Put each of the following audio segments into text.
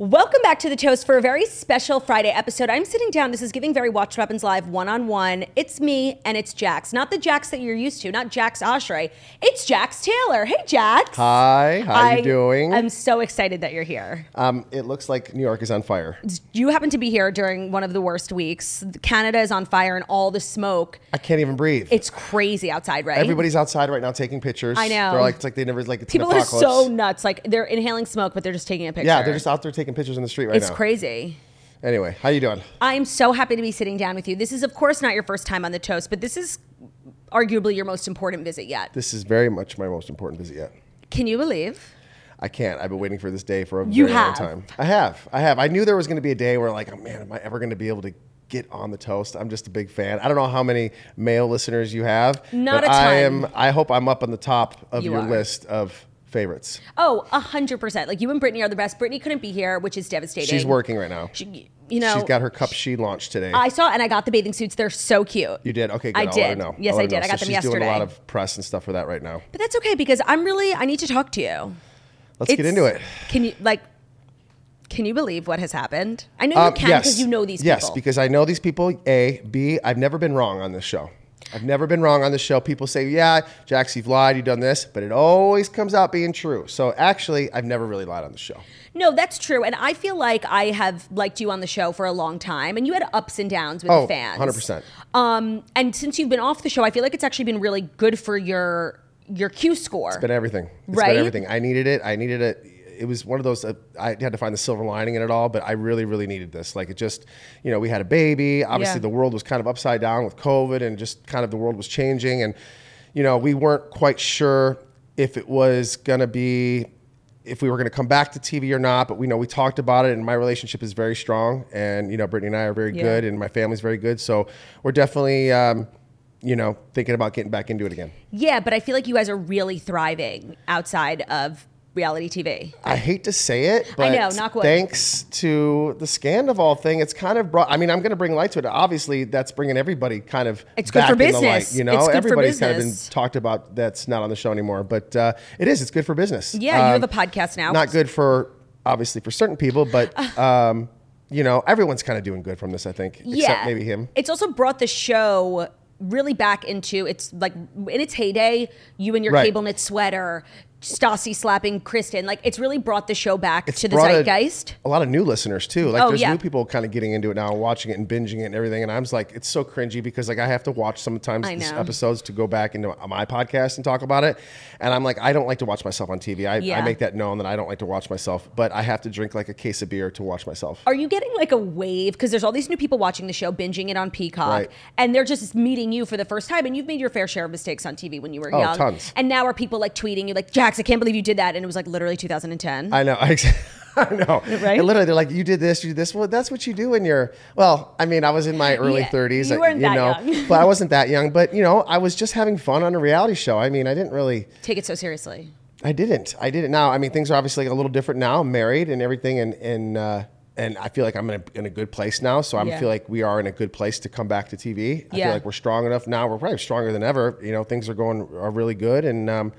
Welcome back to the Toast for a very special Friday episode. I'm sitting down. This is Giving Very Watch Weapons Live one on one. It's me and it's Jax. Not the Jax that you're used to, not Jax Oshry. It's Jax Taylor. Hey, Jax. Hi, how I you doing? I'm so excited that you're here. um, it looks like New York is on fire. You happen to be here during one of the worst weeks. Canada is on fire and all the smoke. I can't even breathe. It's crazy outside, right? Everybody's outside right now taking pictures. I know. They're like, it's like they never like it's People an are so nuts. Like they're inhaling smoke, but they're just taking a picture. yeah, they're just out there taking pictures in the street right It's now. crazy. Anyway, how you doing? I'm so happy to be sitting down with you. This is, of course, not your first time on the toast, but this is arguably your most important visit yet. This is very much my most important visit yet. Can you believe? I can't. I've been waiting for this day for a You very long time. I have. I have. I knew there was going to be a day where, like, oh man, am I ever going to be able to get on the toast? I'm just a big fan. I don't know how many male listeners you have. Not but a I ton. am. I hope I'm up on the top of You your are. list of favorites. Oh, a hundred percent. Like you and Brittany are the best. Brittany couldn't be here, which is devastating. She's working right now. She, you know, She's got her cup she launched today. I saw and I got the bathing suits. They're so cute. You did? Okay, good. I I'll did. know. Yes, let I did. know. I got so them she's doing a lot of press and stuff for that right now. But that's okay because I'm really I need to talk to you. Let's get into it. Can you like? Can you believe what has happened? I know you Um, can because you know these people. yes, people. because I know these people. A, B. I've never been wrong on this show. I've never been wrong on the show. People say, "Yeah, Jax, you've lied, you've done this," but it always comes out being true. So actually, I've never really lied on the show. No, that's true. And I feel like I have liked you on the show for a long time, and you had ups and downs with Oh, the fans. 100%. Um, and since you've been off the show, I feel like it's actually been really good for your your Q score. It's been everything. It's Right? been everything. I needed it. I needed it. It was one of those. Uh, I had to find the silver lining in it all, but I really, really needed this. Like it just, you know, we had a baby. Obviously, Yeah. the world was kind of upside down with COVID, and just kind of the world was changing, and you know, we weren't quite sure if it was gonna be. If we were going to come back to TV or not, but we know we talked about it, and my relationship is very strong, and you know Brittany and I are very Yeah. good, and my family's very good, so we're definitely, um, you know, thinking about getting back into it again. yeah, but I feel like you guys are really thriving outside of reality TV. I hate to say it, but I know, knock wood. thanks to the Scandoval thing, it's kind of brought. I mean, I'm going to bring light to it. Obviously, that's bringing everybody kind of It's good for in the business. light, you know, It's good for everybody's kind of been talked about. That's not on the show anymore, but uh, it is. It's good for business. Yeah, you have Um, a podcast now. Not good for obviously for certain people, but um, you know, everyone's kind of doing good from this. I think, except maybe him. It's also brought the show really back into its like in its heyday. You and your Right. cable knit sweater, Stassi slapping Kristen. Like it's really brought the show back It's to the brought a- zeitgeist. A, lot of new listeners too. Like Oh, there's yeah. new people kind of getting into it now, watching it and binging it and everything. And I'm just like, it's so cringy because like I have to watch sometimes these episodes to go back into my podcast and talk about it. And I'm like, I don't like to watch myself on TV. I, Yeah. I make that known that I don't like to watch myself, but I have to drink like a case of beer to watch myself. Are you getting like a wave? Because there's all these new people watching the show, binging it on Peacock, Right. and they're just meeting you for the first time. And you've made your fair share of mistakes on TV when you were Oh, young. tons. And now are people like tweeting you, like, Jax, I can't believe you did that. And it was like literally 2010. I know. I know. Right? And literally, they're like, "You did this, you did this." Well, that's what you do when you're. Well, I mean, I was in my early Yeah, 30s. you weren't that know, young. but I wasn't that young. But you know, I was just having fun on a reality show. I mean, I didn't really. Take it so seriously. I didn't. I didn't. Now, I mean, things are obviously a little different now. I'm married and everything, and and uh, and I feel like I'm in a, in a good place now. So I Yeah. feel like we are in a good place to come back to TV. I Yeah. feel like we're strong enough now. We're probably stronger than ever. You know, things are going are really good, and um,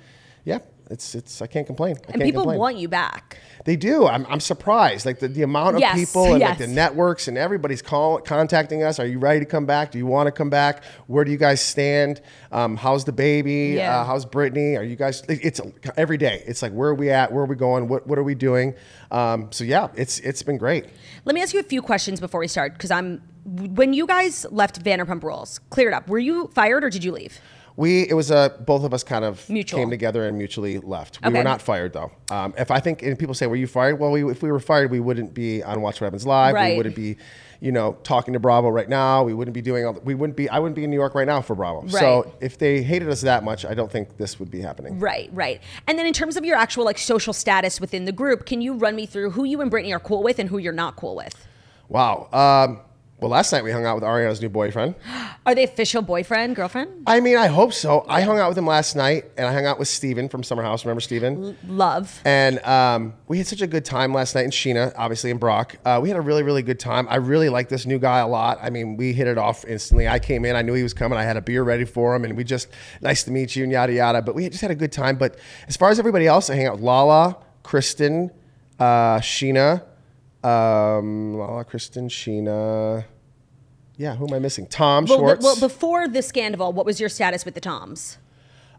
yeah, it's it's I can't complain. I and can't people complain. want you back. They do. I'm, I'm surprised. Like the, the amount of Yes, people and like the networks and everybody's call, contacting us. Are you ready to come back? Do you want to come back? Where do you guys stand? Um, how's the baby? Yeah. Uh, how's Brittany? Are you guys? it- It's every day. It's like where are we at? Where are we going? What what are we doing? Um, so yeah, it's it's been great. Let me ask you a few questions before we start, because I'm. When you guys left Vanderpump Rules, clear it up. Were you fired or did you leave? We it was a both of us kind of Mutual. came together and mutually left. We Okay. were not fired though. Um, if I think and people say, "Were you fired?" Well, we, if we were fired, we wouldn't be on Watch What Happens Live. Right. We wouldn't be, you know, talking to Bravo right now. We wouldn't be doing all. The, we wouldn't be. I wouldn't be in New York right now for Bravo. Right. So if they hated us that much, I don't think this would be happening. Right, right. And then in terms of your actual like social status within the group, can you run me through who you and Brittany are cool with and who you're not cool with? Wow. Um, well, last night we hung out with Ariana's new boyfriend. Are they official boyfriend, girlfriend? I mean, I hope so. I hung out with him last night, and I hung out with Steven from Summer House. Remember Steven? Love. And um, we had such a good time last night, and Sheena, obviously, and Brock. Uh, we had a really, really good time. I really like this new guy a lot. I mean, we hit it off instantly. I came in, I knew he was coming. I had a beer ready for him, and we just, nice to meet you, and yada, yada. But we just had a good time. But as far as everybody else, I hang out with Lala, Kristen, uh, Sheena, um, Lala, Kristen, Sheena. Yeah, who am I missing? Tom Well, the- Schwartz. well, before the scandal, what was your status with the Toms?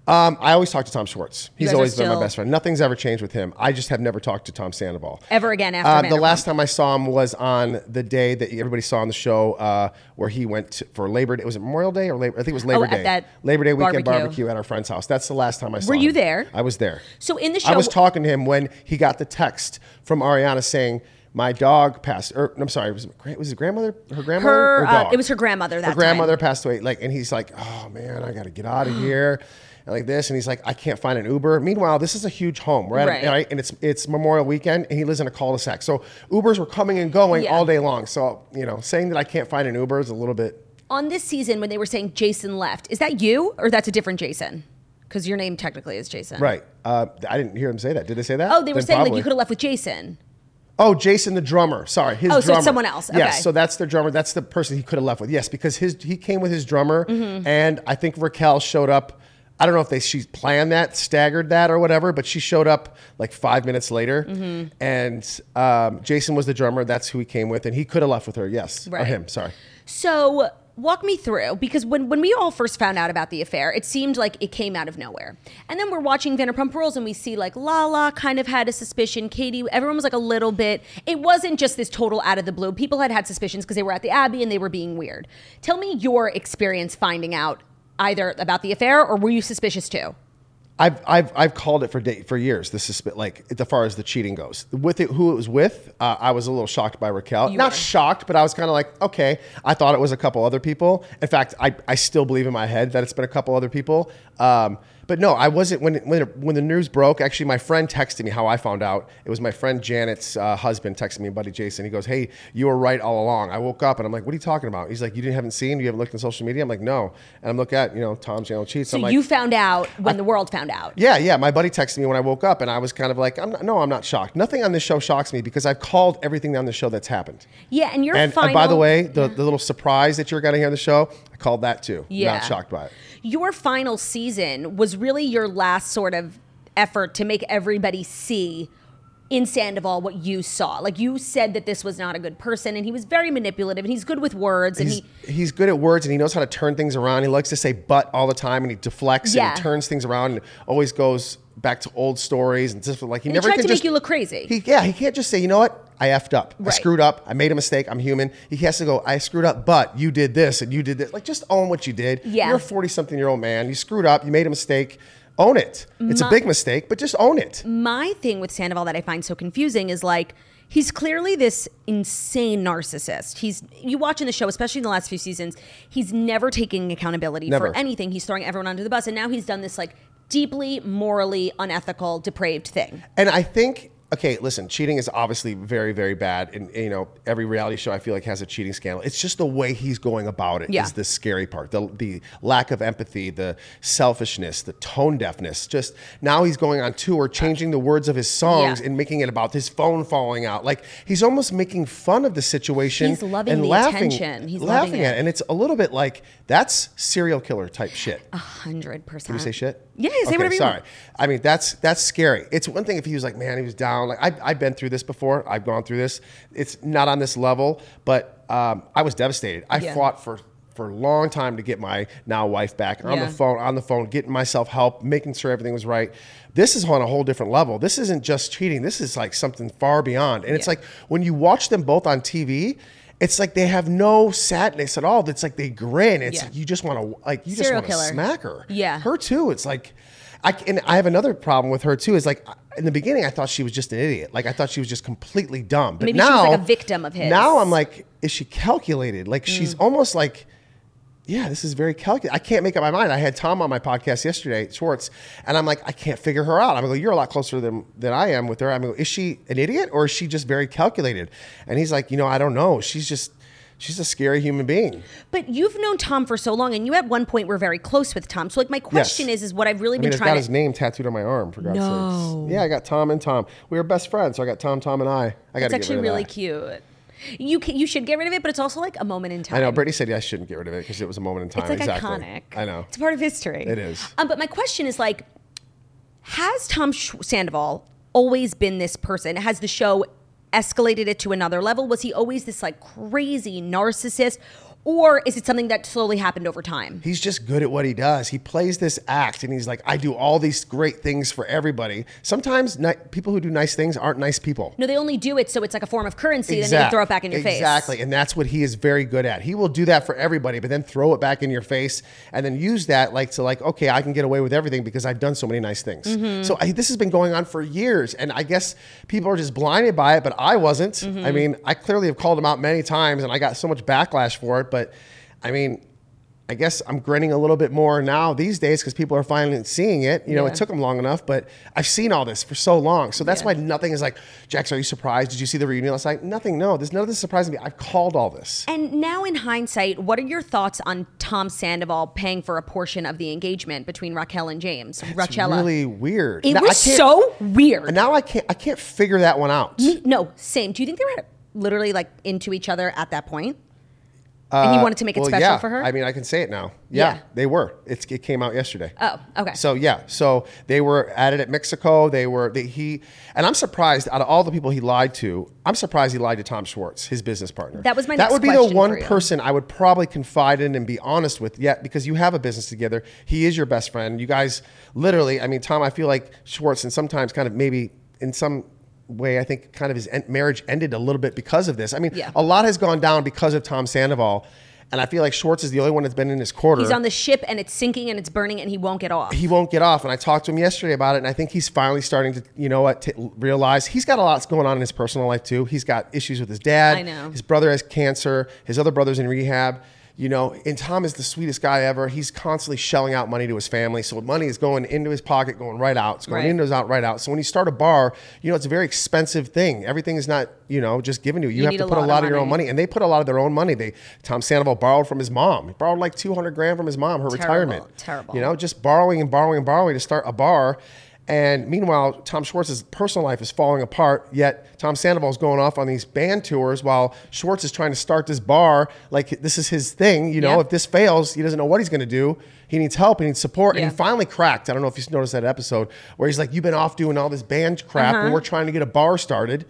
um, I always talk to Tom Schwartz. He's always been my best friend. Nothing's ever changed with him. I just have never talked to Tom Sandoval. Ever again after Uh, the last time I saw him was on the day that everybody saw on the show, uh, where he went to- for Labor Day. Was it Memorial Day or Labor? I think it was Labor Oh, Day. that Labor Day weekend barbecue. barbecue. at our friend's house. That's the last time I saw. Him. Were you there? I was there. So in the show, I was talking to him when he got the text from Ariana saying. My dog passed. Or I'm sorry. Was it, was it grandmother? Her grandmother? Her, uh, dog? it was her grandmother that Her grandmother time. passed away. Like, and he's like, "Oh man, I got to get out of here." And like this, and he's like, "I can't find an Uber." Meanwhile, this is a huge home. We're Right. right, and it's it's Memorial Weekend, and he lives in a cul-de-sac. So Ubers were coming and going Yeah. all day long. So you know, saying that I can't find an Uber is a little bit. On this season, when they were saying Jason left, is that you or that's a different Jason? Because your name technically is Jason. Right. Uh, I didn't hear him say that. Did they say that? Oh, they were Then saying like you could have left with Jason. Oh, Jason the drummer. Sorry, his Oh, so it's someone else. Okay. Yes, so that's the drummer. That's the person he could have left with. Yes, because his he came with his drummer, Mm-hmm. and I think Raquel showed up. I don't know if they she planned that, staggered that, or whatever, but she showed up like five minutes later, Mm-hmm. and um, Jason was the drummer. That's who he came with, and he could have left with her. Yes, or Right. him. Sorry. So walk me through because when, when we all first found out about the affair, it seemed like it came out of nowhere. And then we're watching Vanderpump Rules and we see like Lala kind of had a suspicion. Katie, everyone was like a little bit. It wasn't just this total out of the blue. People had had suspicions because they were at the Abbey and they were being weird. Tell me your experience finding out either about the affair or were you suspicious too? I've, I've, I've called it for day, for years. This is like as far as the cheating goes. With it, who it was with, uh, I was a little shocked by Raquel. You Not were. shocked, but I was kind of like, okay. I thought it was a couple other people. In fact, I, I still believe in my head that it's been a couple other people. Um, but no, I wasn't when when when the news broke. Actually, my friend texted me how I found out. It was my friend Janet's uh, husband texted me, buddy Jason. He goes, "Hey, you were right all along." I woke up and I'm like, "What are you talking about?" He's like, "You didn't haven't seen? You haven't looked on social media?" I'm like, "No." And I'm looking at you know Tom channel cheats. So I'm like, you found out when the world found out. yeah, yeah. My buddy texted me when I woke up, and I was kind of like, I'm not, "No, I'm not shocked. Nothing on this show shocks me because I've called everything on the show that's happened." Yeah, and your And, final and by the way, the, the little surprise that you're going to hear on the show, I called that too. Yeah. Not shocked by it. Your final season was really your last sort of effort to make everybody see in Sandoval what you saw. Like you said that this was not a good person and he was very manipulative and he's good with words and He's, he he's good at words and he knows how to turn things around. He likes to say but all the time and he deflects Yeah. and he turns things around and always goes back to old stories and just like he And he never tried can to make you look crazy. He, yeah, he can't just say, you know what? I effed up. I screwed up. I made a mistake. I'm human. He has to go, I screwed up, but you did this and you did this. Like, just own what you did. Yeah. You're a 40 something year old man. You screwed up. You made a mistake. Own it. It's My- a big mistake, but just own it. My thing with Sandoval that I find so confusing is like he's clearly this insane narcissist. He's you watching the show, especially in the last few seasons, he's never taking accountability Never. for anything. He's throwing everyone under the bus and now he's done this like deeply morally unethical, depraved thing. And I think, okay, listen, cheating is obviously very, very bad. And, you know, every reality show I feel like has a cheating scandal. It's just the way he's going about it is Yeah. the scary part. The, the lack of empathy, the selfishness, the tone deafness. Just now he's going on tour, changing the words of his songs Yeah. and making it about his phone falling out. Like he's almost making fun of the situation. He's loving and the laughing, attention. He's laughing loving at it. And it's a little bit like that's serial killer type shit. A Hundred percent. Can we say shit? Yeah, say whatever you sorry. want. I mean, that's that's scary. It's one thing if he was like, man, he was down. Like I, I've been through this before. I've gone through this. It's not on this level, but um, I was devastated. I Yeah. fought for for a long time to get my now wife back on Yeah. the phone, on the phone, getting myself help, making sure everything was right. This is on a whole different level. This isn't just cheating. This is like something far beyond. And it's like when you watch them both on TV. It's like they have no sadness at all. It's like they grin. It's Yeah. like you just want to like you Serial just want to smack her. Yeah. her too. It's like I and I have another problem with her too. Is like in the beginning I thought she was just an idiot. Like I thought she was just completely dumb. But Maybe she now was like a victim of his. Now I'm like, is she calculated? Like she's Mm. almost like. Yeah, this is very calculated. I can't make up my mind. I had Tom on my podcast yesterday, Schwartz, and I'm like, I can't figure her out. I'm like, you're a lot closer than than I am with her. I'm like, is she an idiot or is she just very calculated? And he's like, you know, I don't know. She's just, she's a scary human being. But you've known Tom for so long, and you at one point were very close with Tom. So, like, my question is, is what I've really I been trying got to. his name tattooed on my arm, for God's No. sakes. Yeah, I got Tom and Tom. We were best friends, so I got Tom, Tom, and I. I got It's actually really cute. You can, you should get rid of it, but it's also like a moment in time. I know. Brittany said yeah, I shouldn't get rid of it because it was a moment in time. It's like exactly. iconic. I know. It's a part of history. It is. Um, but my question is like, has Tom Sandoval always been this person? Has the show escalated it to another level? Was he always this like crazy narcissist? Or is it something that slowly happened over time? He's just good at what he does. He plays this act, and he's like, I do all these great things for everybody. Sometimes ni- people who do nice things aren't nice people. No, they only do it so it's like a form of currency, then they throw it back in your face. Exactly. And that's what he is very good at. He will do that for everybody, but then throw it back in your face and then use that like to like, okay, I can get away with everything because I've done so many nice things. Mm-hmm. So I, this has been going on for years. And I guess people are just blinded by it, but I wasn't. Mm-hmm. I mean, I clearly have called him out many times and I got so much backlash for it. But I mean, I guess I'm grinning a little bit more now these days because people are finally seeing it. You know, Yeah. it took them long enough, but I've seen all this for so long. So that's Yeah. why nothing is like, Jax, are you surprised? Did you see the reunion last night? Nothing. No, there's none of this surprising me. I've called all this. And now, in hindsight, what are your thoughts on Tom Sandoval paying for a portion of the engagement between Raquel and James? Raquel. really weird. It Now, was so weird. And now I can't. I can't figure that one out. Me- no, same. Do you think they were literally like into each other at that point? And he wanted to make it Uh, Well, special yeah. for her? I mean, I can say it now. Yeah, Yeah. they were. It's, it came out yesterday. Oh, okay. So yeah, so they were at it at Mexico. They were they, he, and I'm surprised out of all the people he lied to. I'm surprised he lied to Tom Schwartz, his business partner. That was my That would be the one person I would probably confide in and be honest with. Yet because you have a business together, he is your best friend. You guys literally. I mean, Tom. I feel like Schwartz and sometimes kind of maybe in some way I think kind of his en- marriage ended a little bit because of this. I mean, Yeah. a lot has gone down because of Tom Sandoval. And I feel like Schwartz is the only one that's been in his quarter He's on the ship and it's sinking and it's burning and he won't get off. he won't get off. And I talked to him yesterday about it, and I think he's finally starting to, you know what, t- realize he's got a lot going on in his personal life too. He's got issues with his dad. I know. His brother has cancer. His other brother's in rehab. You know, and Tom is the sweetest guy ever. He's constantly shelling out money to his family. So money is going into his pocket, going right out. It's going Right. in, goes out, right out. So when you start a bar, you know, it's a very expensive thing. Everything is not, you know, just given to you. You, You have to put a lot lot of of your own money. And they put a lot of their own money. They Tom Sandoval borrowed from his mom. He borrowed like 200 grand from his mom, her Terrible, retirement. terrible. You know, just borrowing and borrowing and borrowing to start a bar. And meanwhile, Tom Schwartz's personal life is falling apart. Yet Tom Sandoval's going off on these band tours while Schwartz is trying to start this bar. Like this is his thing. You know, Yeah. if this fails, he doesn't know what he's going to do. He needs help. He needs support. And he finally cracked. I don't know if you noticed that episode where he's like, "You've been off doing all this band crap, Uh-huh. and we're trying to get a bar started."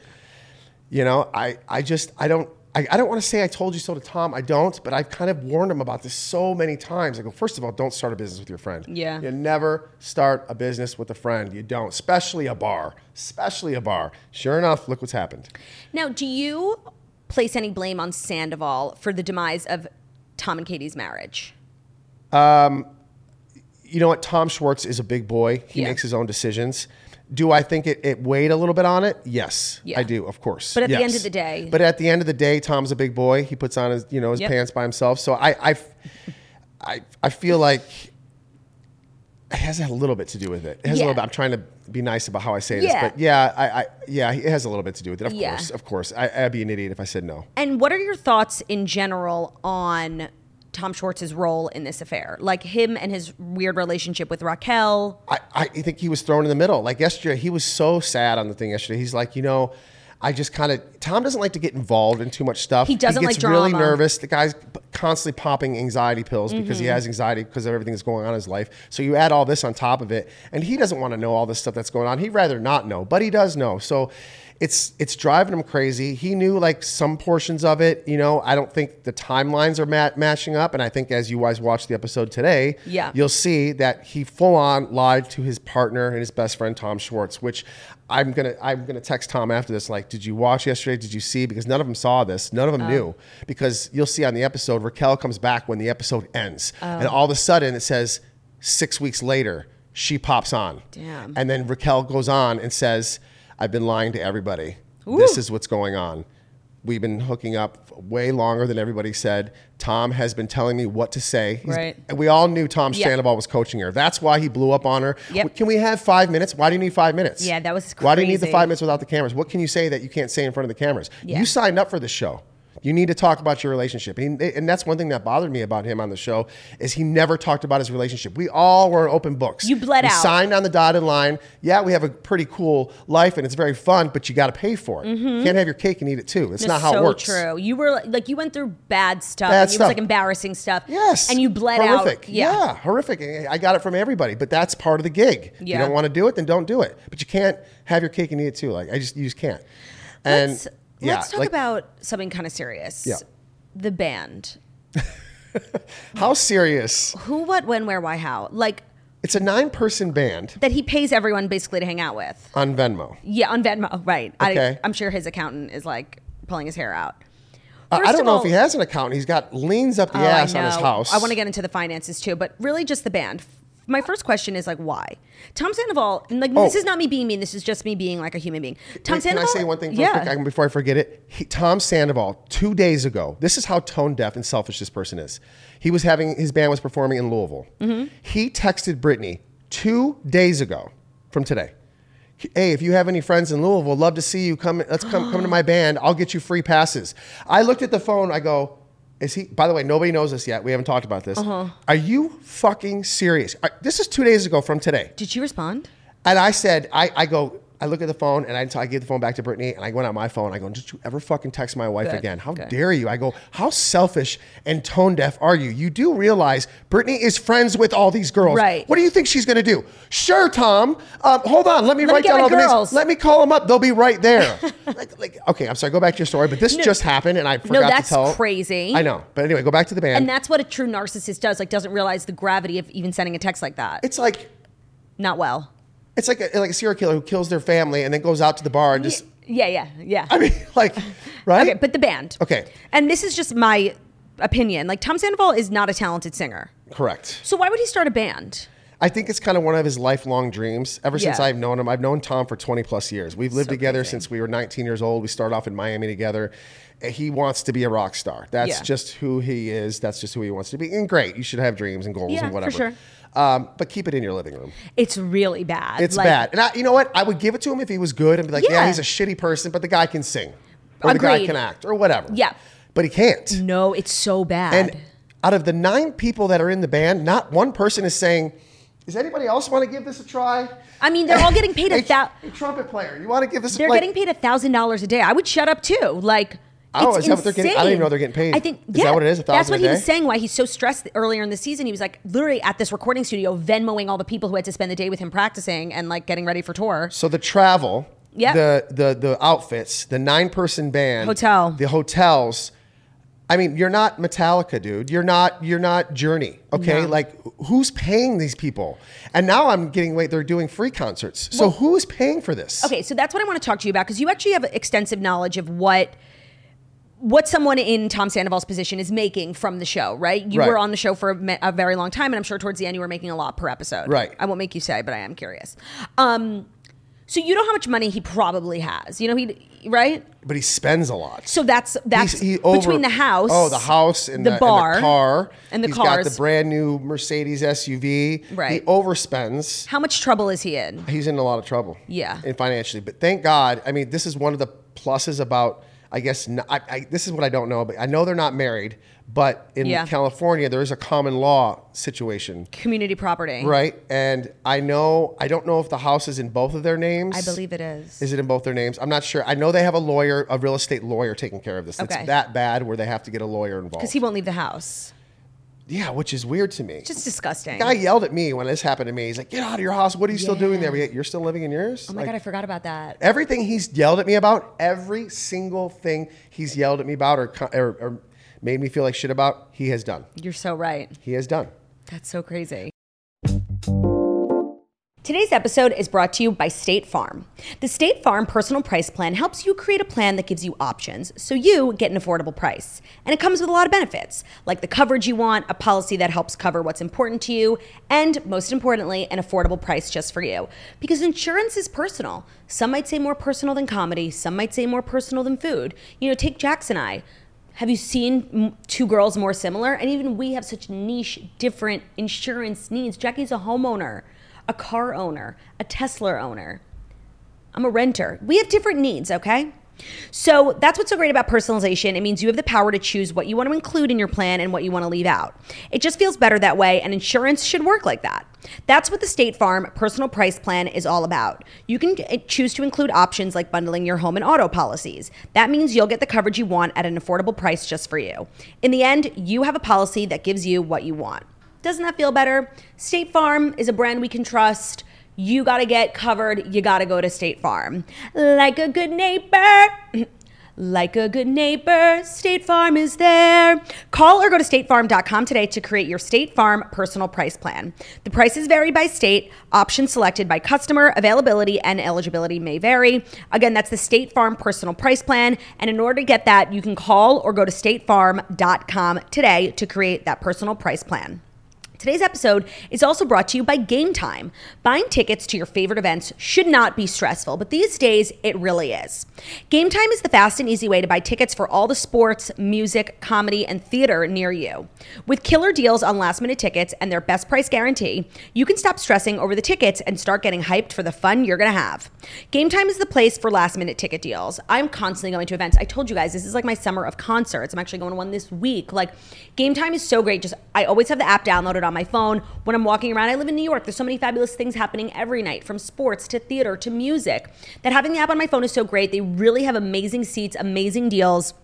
You know, I, I just, I don't, I, I don't want to say I told you so to Tom. I don't, but I've kind of warned him about this so many times. I go, first of all, don't start a business with your friend. Yeah. You never start a business with a friend. You don't, especially a bar, especially a bar. Sure enough, look what's happened. Now, do you place any blame on Sandoval for the demise of Tom and Katie's marriage? Um, You know what? Tom Schwartz is a big boy. He Yeah. makes his own decisions. Do I think it, it weighed a little bit on it? Yes, Yeah. I do, of course. But at the end of the day- but at the end of the day, Tom's a big boy. He puts on his, you know, his Yep. pants by himself. So I, I, I, I feel like it has a little bit to do with it. It has a little bit. I'm trying to be nice about how I say Yeah. this, but yeah, I, I, yeah, it has a little bit to do with it. Of Yeah. course, of course. I, I'd be an idiot if I said no. And what are your thoughts in general on Tom Schwartz's role in this affair? Like him and his weird relationship with Raquel. I, I think he was thrown in the middle. Like yesterday, he was so sad on the thing yesterday. He's like, you know, I just kind of Tom doesn't like to get involved in too much stuff. He doesn't he gets like really nervous. The guy's constantly popping anxiety pills because Mm-hmm. he has anxiety because of everything that's going on in his life. So you add all this on top of it, and he doesn't want to know all this stuff that's going on. He'd rather not know, but he does know. So it's it's driving him crazy. He knew like some portions of it. You know, I don't think the timelines are ma- matching up, and I think as you guys watch the episode today, Yeah. you'll see that he full on lied to his partner and his best friend Tom Schwartz, which I'm gonna I'm gonna text Tom after this. Like, did you watch yesterday? Did you see? Because none of them saw this. None of Oh. them knew. Because you'll see on the episode, Raquel comes back when the episode ends, Oh. and all of a sudden it says six weeks later she pops on. Damn. And then Raquel goes on and says, "I've been lying to everybody. This is what's going on." We've been hooking up way longer than everybody said. Tom has been telling me what to say. He's- Right. and we all knew Tom. Sandoval was coaching her. That's why he blew up on her. Yep. Can we have five minutes? Why do you need five minutes? Yeah, that was Why do you need the five minutes without the cameras? What can you say that you can't say in front of the cameras? Yeah. You signed up for this show. You need to talk about your relationship. And, and that's one thing that bothered me about him on the show is he never talked about his relationship. We all were open books. You bled we out. signed on the dotted line. Yeah, we have a pretty cool life and it's very fun, but you got to pay for it. You mm-hmm. can't have your cake and eat it too. It's not how so it works. true. You were like you went through bad stuff. Bad and It stuff. was like embarrassing stuff. Yes. And you bled horrific. out. Yeah. horrific. I got it from everybody, but that's part of the gig. You don't want to do it, then don't do it. But you can't have your cake and eat it too. Like I just you just can't. And Let's, yeah, let's talk like, about something kind of serious. Yeah. The band. how serious. Who, what, when, where, why, how? Like It's a nine-person band that he pays everyone basically to hang out with. on Venmo. Yeah, on Venmo, right? Okay. I, I'm sure his accountant is like pulling his hair out. Uh, I don't know all- if he has an accountant. He's got liens up the Oh, ass on his house. I want to get into the finances too, but really just the band. My first question is like, why? Tom Sandoval, and like this Oh. is not me being mean. This is just me being like a human being. Tom Wait, can I say one thing yeah. quick before I forget it? He, Tom Sandoval, two days ago, this is how tone deaf and selfish this person is. He was having, his band was performing in Louisville. Mm-hmm. He texted Brittany two days ago from today. Hey, if you have any friends in Louisville, love to see you. Come, let's come, come to my band. I'll get you free passes. I looked at the phone. I go, is he? By the way, nobody knows this yet. We haven't talked about this. Uh-huh. Are you fucking serious? Are- this is two days ago from today. Did she respond? And I said, I, I go, I look at the phone and I, I give the phone back to Brittany and I went on my phone. I go, did you ever fucking text my wife Good, again? How good. dare you? I go, how selfish and tone deaf are you? You do realize Brittany is friends with all these girls. Right. What do you think she's going to do? Sure, Tom. Um, hold on. Let me Let write get down all the names. Let me call them up. They'll be right there. like, like, okay, I'm sorry. Go back to your story. But this just happened and I forgot that's to tell. crazy. I know. But anyway, go back to the band. And that's what a true narcissist does. Like, doesn't realize the gravity of even sending a text like that. it's like, Not well. It's like a, like a serial killer who kills their family and then goes out to the bar and just, Yeah, yeah, yeah. I mean, like, right? Okay, but the band. Okay. And this is just my opinion. Like Tom Sandoval is not a talented singer. Correct. So why would he start a band? I think it's kind of one of his lifelong dreams. Ever since Yeah. I've known him, I've known Tom for 20 plus years. We've lived So together crazy. since we were 19 years old. We started off in Miami together. He wants to be a rock star. That's Yeah. just who he is. That's just who he wants to be. And great, you should have dreams and goals Yeah, and for whatever. sure. Um, but keep it in your living room. It's really bad. It's Like, bad. And I, you know what? I would give it to him if he was good and be like, yeah, Yeah. he's a shitty person, but the guy can sing. Or the guy can act or whatever. Yeah. But he can't. No, it's so bad. And out of the nine people that are in the band, not one person is saying, "Does anybody else want to give this a try?" I mean, they're all getting paid a Hey, thou- hey, trumpet player, you want to give this? They're like, getting paid a thousand dollars a day. I would shut up too. Like, Oh, it's is that what they're getting- I don't even know they're getting paid. I think Is yeah, that what it is, That's what he was saying. Why he's so stressed earlier in the season. He was like literally at this recording studio, Venmoing all the people who had to spend the day with him practicing and like getting ready for tour. So the travel, yeah, the the the outfits, the nine person band, Hotel. the hotels. I mean, you're not Metallica, dude. You're not. You're not Journey. Okay, No. like who's paying these people? And now I'm getting wait. They're doing free concerts. So who's paying for this? Okay, so that's what I want to talk to you about because you actually have extensive knowledge of what what someone in Tom Sandoval's position is making from the show, right? You Right. were on the show for a, a very long time, and I'm sure towards the end you were making a lot per episode. Right. I won't make you say, but I am curious. Um, so you know how much money he probably has. You know he right. But he spends a lot. So that's that's he over- between the house, Oh, the house and the the, and bar, the car, and the He's cars. got the brand new Mercedes SUV. Right. He overspends. How much trouble is he in? He's in a lot of trouble. Yeah. And financially, but thank God. I mean, this is one of the pluses about. I guess n I I this is what I don't know, but I know they're not married. But in Yeah. California, there is a common law situation, Community property. right? And I know I don't know if the house is in both of their names. I believe it is. Is it in both their names? I'm not sure. I know they have a lawyer, a real estate lawyer, taking care of this. Okay. It's that bad where they have to get a lawyer involved. Because he won't leave the house. Yeah, which is weird to me. Just disgusting. guy yelled at me when this happened to me. He's like, "Get out of your house! What are you still doing there? You're still living in yours?" oh my Like, God, I forgot about that. everything he's yelled at me about, every single thing he's yelled at me about or, co- or, or made me feel like shit about, he has done. You're so right. He has done. That's so crazy. Today's episode is brought to you by State Farm. The State Farm personal price plan helps you create a plan that gives you options so you get an affordable price. And it comes with a lot of benefits, like the coverage you want, a policy that helps cover what's important to you, and most importantly, an affordable price just for you. Because insurance is personal. Some might say more personal than comedy, some might say more personal than food. You know, take Jax and I. Have you seen two girls more similar? And even we have such niche, different insurance needs. Jackie's a homeowner, a car owner, a Tesla owner. I'm a renter. We have different needs, okay? So that's what's so great about personalization. It means you have the power to choose what you want to include in your plan and what you want to leave out. It just feels better that way, and insurance should work like that. That's what the State Farm personal price plan is all about. You can choose to include options like bundling your home and auto policies. That means you'll get the coverage you want at an affordable price just for you. In the end, you have a policy that gives you what you want. Doesn't that feel better? State Farm is a brand we can trust. You got to get covered. You got to go to State Farm. Like a good neighbor. Like a good neighbor, State Farm is there. Call or go to statefarm.com today to create your State Farm personal price plan. The prices vary by state, options selected by customer, availability, and eligibility may vary. Again, that's the State Farm personal price plan. And in order to get that, you can call or go to statefarm.com today to create that personal price plan. Today's episode is also brought to you by Game Time. Buying tickets to your favorite events should not be stressful, but these days it really is. Game Time is the fast and easy way to buy tickets for all the sports, music, comedy, and theater near you. With killer deals on last minute tickets and their best price guarantee, you can stop stressing over the tickets and start getting hyped for the fun you're going to have. Game Time is the place for last minute ticket deals. I'm constantly going to events. I told you guys this is like my summer of concerts. I'm actually going to one this week. Like Game Time is so great. Just I always have the app downloaded on my phone when I'm walking around. I live in New York. There's so many fabulous things happening every night from sports to theater to music that having the app on my phone is so great. They really have amazing seats, amazing deals.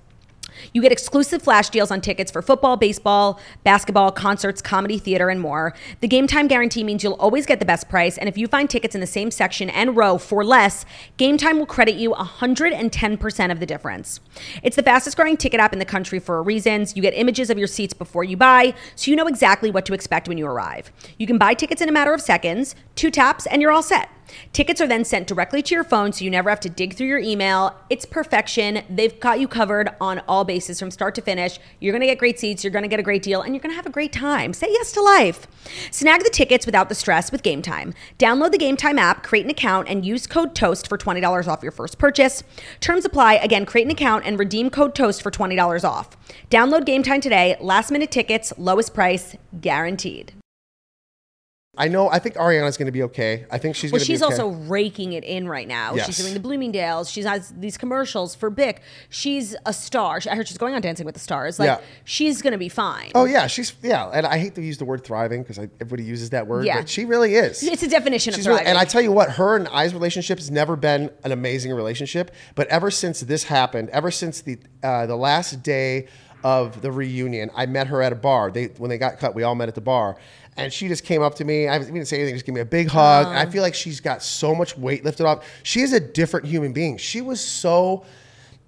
You get exclusive flash deals on tickets for football, baseball, basketball, concerts, comedy, theater, and more. The game time guarantee means you'll always get the best price, and if you find tickets in the same section and row for less, Game Time will credit you 110% of the difference. It's the fastest growing ticket app in the country for a reason. You get images of your seats before you buy, so you know exactly what to expect when you arrive. You can buy tickets in a matter of seconds, two taps, and you're all set. Tickets are then sent directly to your phone so you never have to dig through your email. It's perfection. They've got you covered on all bases from start to finish. You're going to get great seats, you're going to get a great deal, and you're going to have a great time. Say yes to life. Snag the tickets without the stress with Game Time. Download the Game Time app, create an account, and use code TOAST for $20 off your first purchase. Terms apply. Again, create an account and redeem code TOAST for $20 off. Download Game Time today. Last minute tickets, lowest price, guaranteed. I know. I think Ariana's going to be okay. I think she's Well, going to be she's okay. also raking it in right now. Yes. She's doing the Bloomingdale's. She has these commercials for Bic. She's a star. I heard she's going on Dancing with the Stars. Like Yeah. she's gonna be fine. Oh yeah, she's yeah, and I hate to use the word thriving because everybody uses that word, Yeah. but she really is. It's a definition of She's really- thriving. and I tell you what, her and I's relationship has never been an amazing relationship. But ever since this happened, ever since the uh, the last day of the reunion, I met her at a bar. They when they got cut, we all met at the bar, and she just came up to me. I didn't say anything, just gave me a big hug. Oh. I feel like she's got so much weight lifted off. She is a different human being. She was so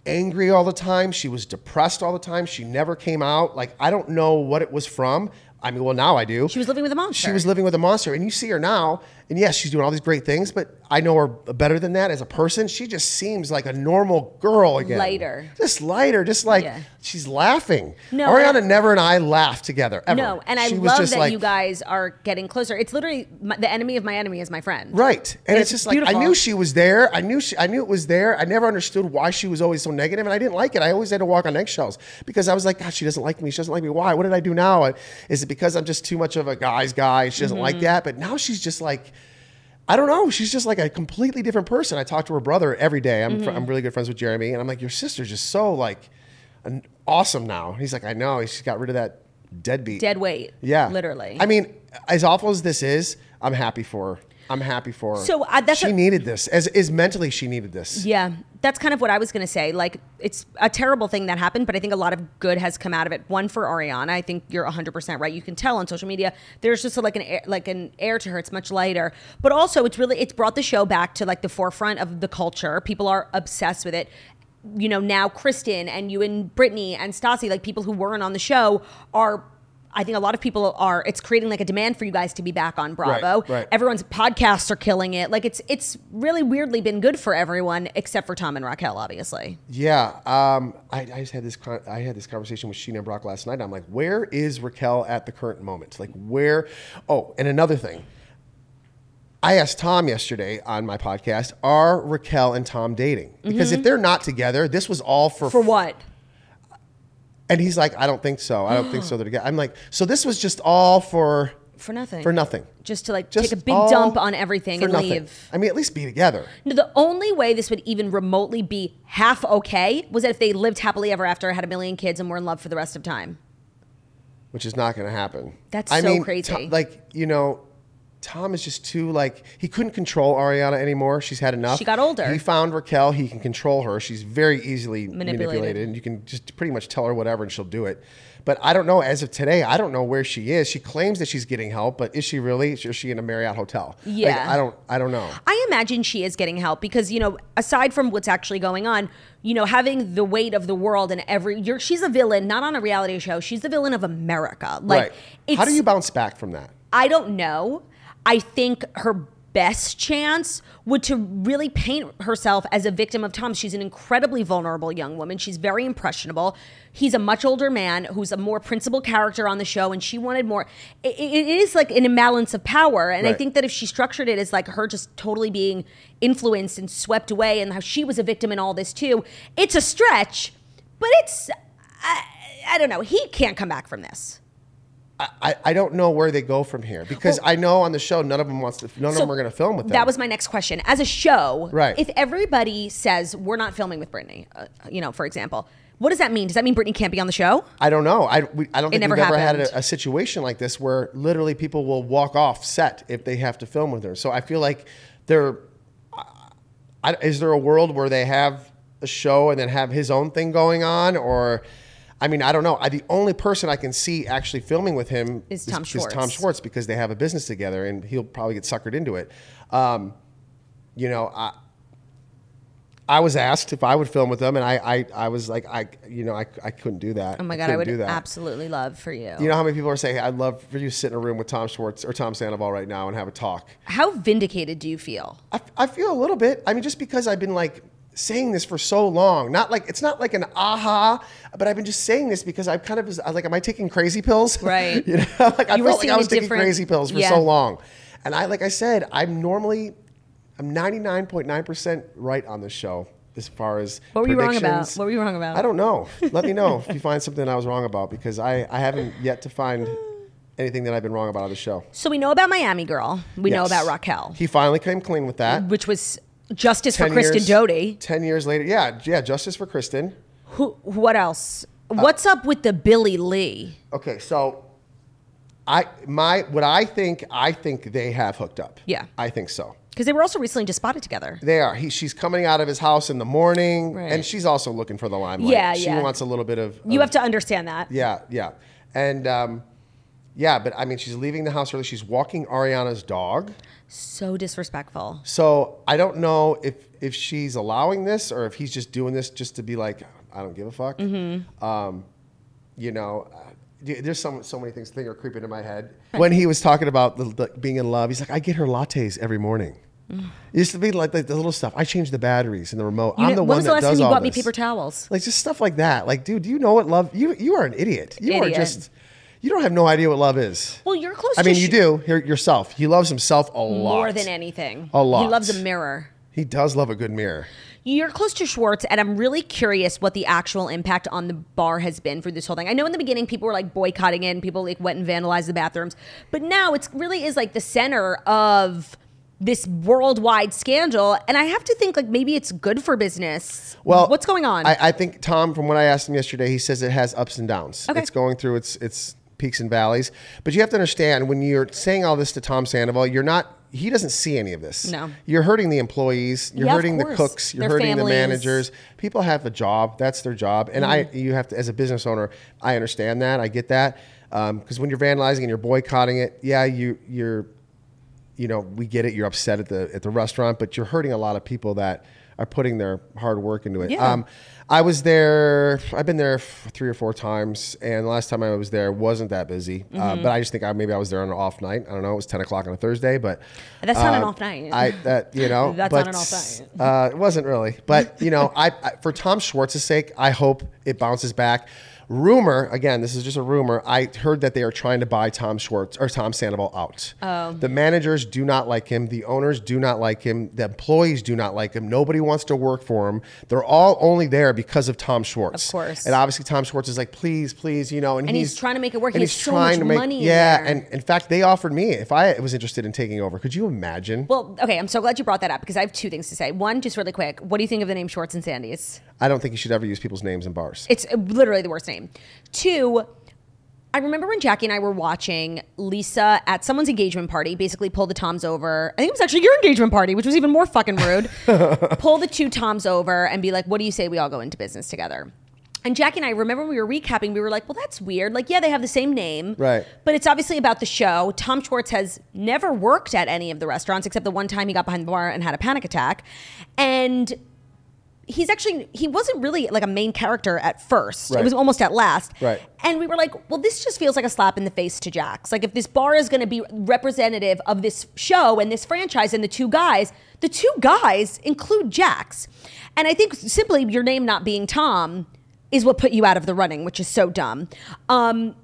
angry all the time. She was depressed all the time. She never came out. Like I don't know what it was from. I mean, well now I do. She was living with a monster. She was living with a monster, and you see her now, and yes, she's doing all these great things. But I know her better than that as a person. She just seems like a normal girl again. Lighter. just lighter, just like Yeah. she's laughing. No, Ariana and- never and I laughed together ever. No, and I She love that like- you guys are getting closer. It's literally my, the enemy of my enemy is my friend. Right. And And it's, it's just like I knew she was there. I knew she I knew it was there. I never understood why she was always so negative and I didn't like it. I always had to walk on eggshells because I was like, God, she doesn't like me. She doesn't like me. Why? What did I do now? Is it because I'm just too much of a guy's guy? She doesn't Mm-hmm. like that. But now she's just like I don't know. She's just like a completely different person. I talk to her brother every day. I'm, Mm-hmm. fr- I'm really good friends with Jeremy, and I'm like, your sister's just so like an, awesome now. He's like, I know. She's got rid of that deadbeat. Dead weight. Yeah. Literally. I mean, as awful as this is, I'm happy for her. I'm happy for her. So, uh, that's she a- needed this. As is mentally, she needed this. Yeah, that's kind of what I was going to say. Like, it's a terrible thing that happened, but I think a lot of good has come out of it. One for Ariana, I think you're 100% right. You can tell on social media there's just a, like an air, like an air to her. It's much lighter, but also it's really it's brought the show back to like the forefront of the culture. People are obsessed with it. You know, now Kristen and you and Brittany and Stassi, like people who weren't on the show, are. I think a lot of people are. It's creating like a demand for you guys to be back on Bravo. right. Everyone's podcasts are killing it. Like it's it's really weirdly been good for everyone except for Tom and Raquel, obviously. Yeah, um, I, I just had this. Con- I had this conversation with Sheena and Brock last night. I'm like, where is Raquel at the current moment? Like, where? Oh, and another thing. I asked Tom yesterday on my podcast, are Raquel and Tom dating? Because if they're not together, this was all for For what? And he's like, I don't think so. I don't think so. Together. I'm like, so this was just all for For nothing. for nothing. Just to like Just take a big all dump on everything for and nothing. leave. I mean, at least be together. No, the only way this would even remotely be half okay was that if they lived happily ever after, had a million kids, and were in love for the rest of time. which is not going to happen. That's I so mean, crazy. Like you know, Tom is just too like he couldn't control Ariana anymore. She's had enough. She got older. He found Raquel. He can control her. She's very easily Manipulated. manipulated, and you can just pretty much tell her whatever, and she'll do it. But I don't know. As of today, I don't know where she is. She claims that she's getting help, but is she really? Is she in a Marriott hotel? Like, Yeah. I don't. I don't know. I imagine she is getting help because you know, aside from what's actually going on, you know, having the weight of the world and every you're she's a villain, not on a reality show. She's the villain of America. Like, right. it's, How do you bounce back from that? I don't know. I think her best chance would to really paint herself as a victim of Tom. She's an incredibly vulnerable young woman. She's very impressionable. He's a much older man who's a more principal character on the show, and she wanted more. it- it is like an imbalance of power, and I think that if she structured it as like her just totally being influenced and swept away, and how she was a victim in all this too, it's a stretch, but it's. I, I don't know. He can't come back from this. I, I don't know where they go from here because I know on the show none of them wants to. None of them are going to film with them. That was my next question. As a show, Right. if everybody says we're not filming with Brittany, uh, you know, for example, what does that mean? Does that mean Brittany can't be on the show? I don't know. I, we, I don't think never we've ever had a, a situation like this where literally people will walk off set if they have to film with her. So I feel like there I, is there a world where they have a show and then have his own thing going on, or I mean, I don't know. I, the only person I can see actually filming with him Is Tom Tom Schwartz. Schwartz because they have a business together and he'll probably get suckered into it. Um, you know, I. I was asked if I would film with them, and I, I, I was like, I, you know, I, I couldn't do that. Oh my god, I couldn't would do that. absolutely love for you. You know how many people are saying, I'd love for you to sit in a room with Tom Schwartz or Tom Sandoval right now and have a talk. How vindicated do you feel? I, I feel a little bit. I mean, just because I've been like saying this for so long, not like, it's not like an aha, but I've been just saying this because I've kind of, was- like, am I taking crazy pills? Right. you know, like I You felt like I was taking crazy pills for Yeah. so long. And I, like I said, I'm normally, I'm 99.9% right on this show as far as What were you wrong about? What were you wrong about? I don't know. Let me know if you find something I was wrong about because I, I haven't yet to find anything that I've been wrong about on the show. So we know about Miami Girl. We know about Raquel, He finally came clean with that. which was justice for Kristen years- Doty. Ten years later, yeah, yeah, justice for Kristen. Who? What else? What's up with the Billie Lee? Okay, so I my what I think I think they have hooked up. Yeah. I think so. Because they were also recently just spotted together. They are. He, she's coming out of his house in the morning, Right. and she's also looking for the limelight. Yeah, she yeah. wants a little bit of. You have to understand that. Yeah, yeah, and um, yeah, but I mean, she's leaving the house early. She's walking Ariana's dog. So disrespectful. So I don't know if if she's allowing this or if he's just doing this just to be like, I don't give a fuck. Mm-hmm. Um, you know, uh, there's so so many things that are creeping in my head. When he was talking about the, the, being in love, he's like, I get her lattes every morning. It used to be like the, the little stuff. I change the batteries in the remote. You I'm know- the when one was the that last does time you all bought me paper towels? Like just stuff like that. Like, dude, do you know what love? You you are an idiot. You are just. You don't have no idea what love is. Well, you're close. To I mean, you sh- do Here yourself. He loves himself a lot. more than anything. A lot. He loves a mirror. He does love a good mirror. You're close to Schwartz, and I'm really curious what the actual impact on the bar has been for this whole thing. I know in the beginning people were like boycotting it, and people like went and vandalized the bathrooms, but now it's really is like the center of this worldwide scandal. And I have to think like maybe it's good for business. Well, what's going on? I, I think Tom, from what I asked him yesterday, he says it has ups and downs. Okay. It's going through its its peaks and valleys. But you have to understand when you're saying all this to Tom Sandoval, you're not. He doesn't see any of this. No. You're hurting the employees. You're Yeah, hurting the cooks. You're Their hurting families. the managers. People have a job. That's their job. And I, Mm-hmm. you have to, as a business owner, I understand that. I get that. Because when you're vandalizing and you're boycotting it, yeah, you you're you know, we get it. You're upset at the at the restaurant, but you're hurting a lot of people that are putting their hard work into it. Yeah. Um, I was there. I've been there three or four times, and the last time I was there wasn't that busy. Uh, Mm-hmm. but I just think I, maybe I was there on an off night. I don't know. It was ten o'clock on a Thursday, but That's not an uh, off night. I that you know That's but, not an off night. Uh, it wasn't really, but you know, I, I for Tom Schwartz's sake, I hope it bounces back. Rumor again, this is just a rumor. I heard that they are trying to buy Tom Schwartz or Tom Sandoval out. Oh. The managers do not like him. The owners do not like him. The employees do not like him. Nobody wants to work for him. They're all only there because of Tom Schwartz. Of course. And obviously, Tom Schwartz is like, please, please, you know, and, And he's trying to make it work. and He he's so trying much to make money yeah. And in fact, they offered me if I was interested in taking over. Could you imagine? well, okay, I'm so glad you brought that up because I have two things to say. One, just really quick, what do you think of the name Schwartz and Sandy's? I don't think you should ever use people's names in bars. It's literally the worst name. Two, I remember when Jackie and I were watching Lisa at someone's engagement party, basically pull the Toms over. I think it was actually your engagement party, which was even more fucking rude. pull the two Toms over and be like, what do you say we all go into business together? And Jackie and I remember when we were recapping, we were like, well, that's weird. Like, yeah, they have the same name. Right. But it's obviously about the show. Tom Schwartz has never worked at any of the restaurants except the one time he got behind the bar and had a panic attack. And he's actually he wasn't really like a main character at first. It was almost at last. Right. And we were like, well, this just feels like a slap in the face to Jax. Like if this bar is going to be representative of this show and this franchise and the two guys, the two guys include Jax. And I think simply your name not being Tom is what put you out of the running, which is so dumb. Um,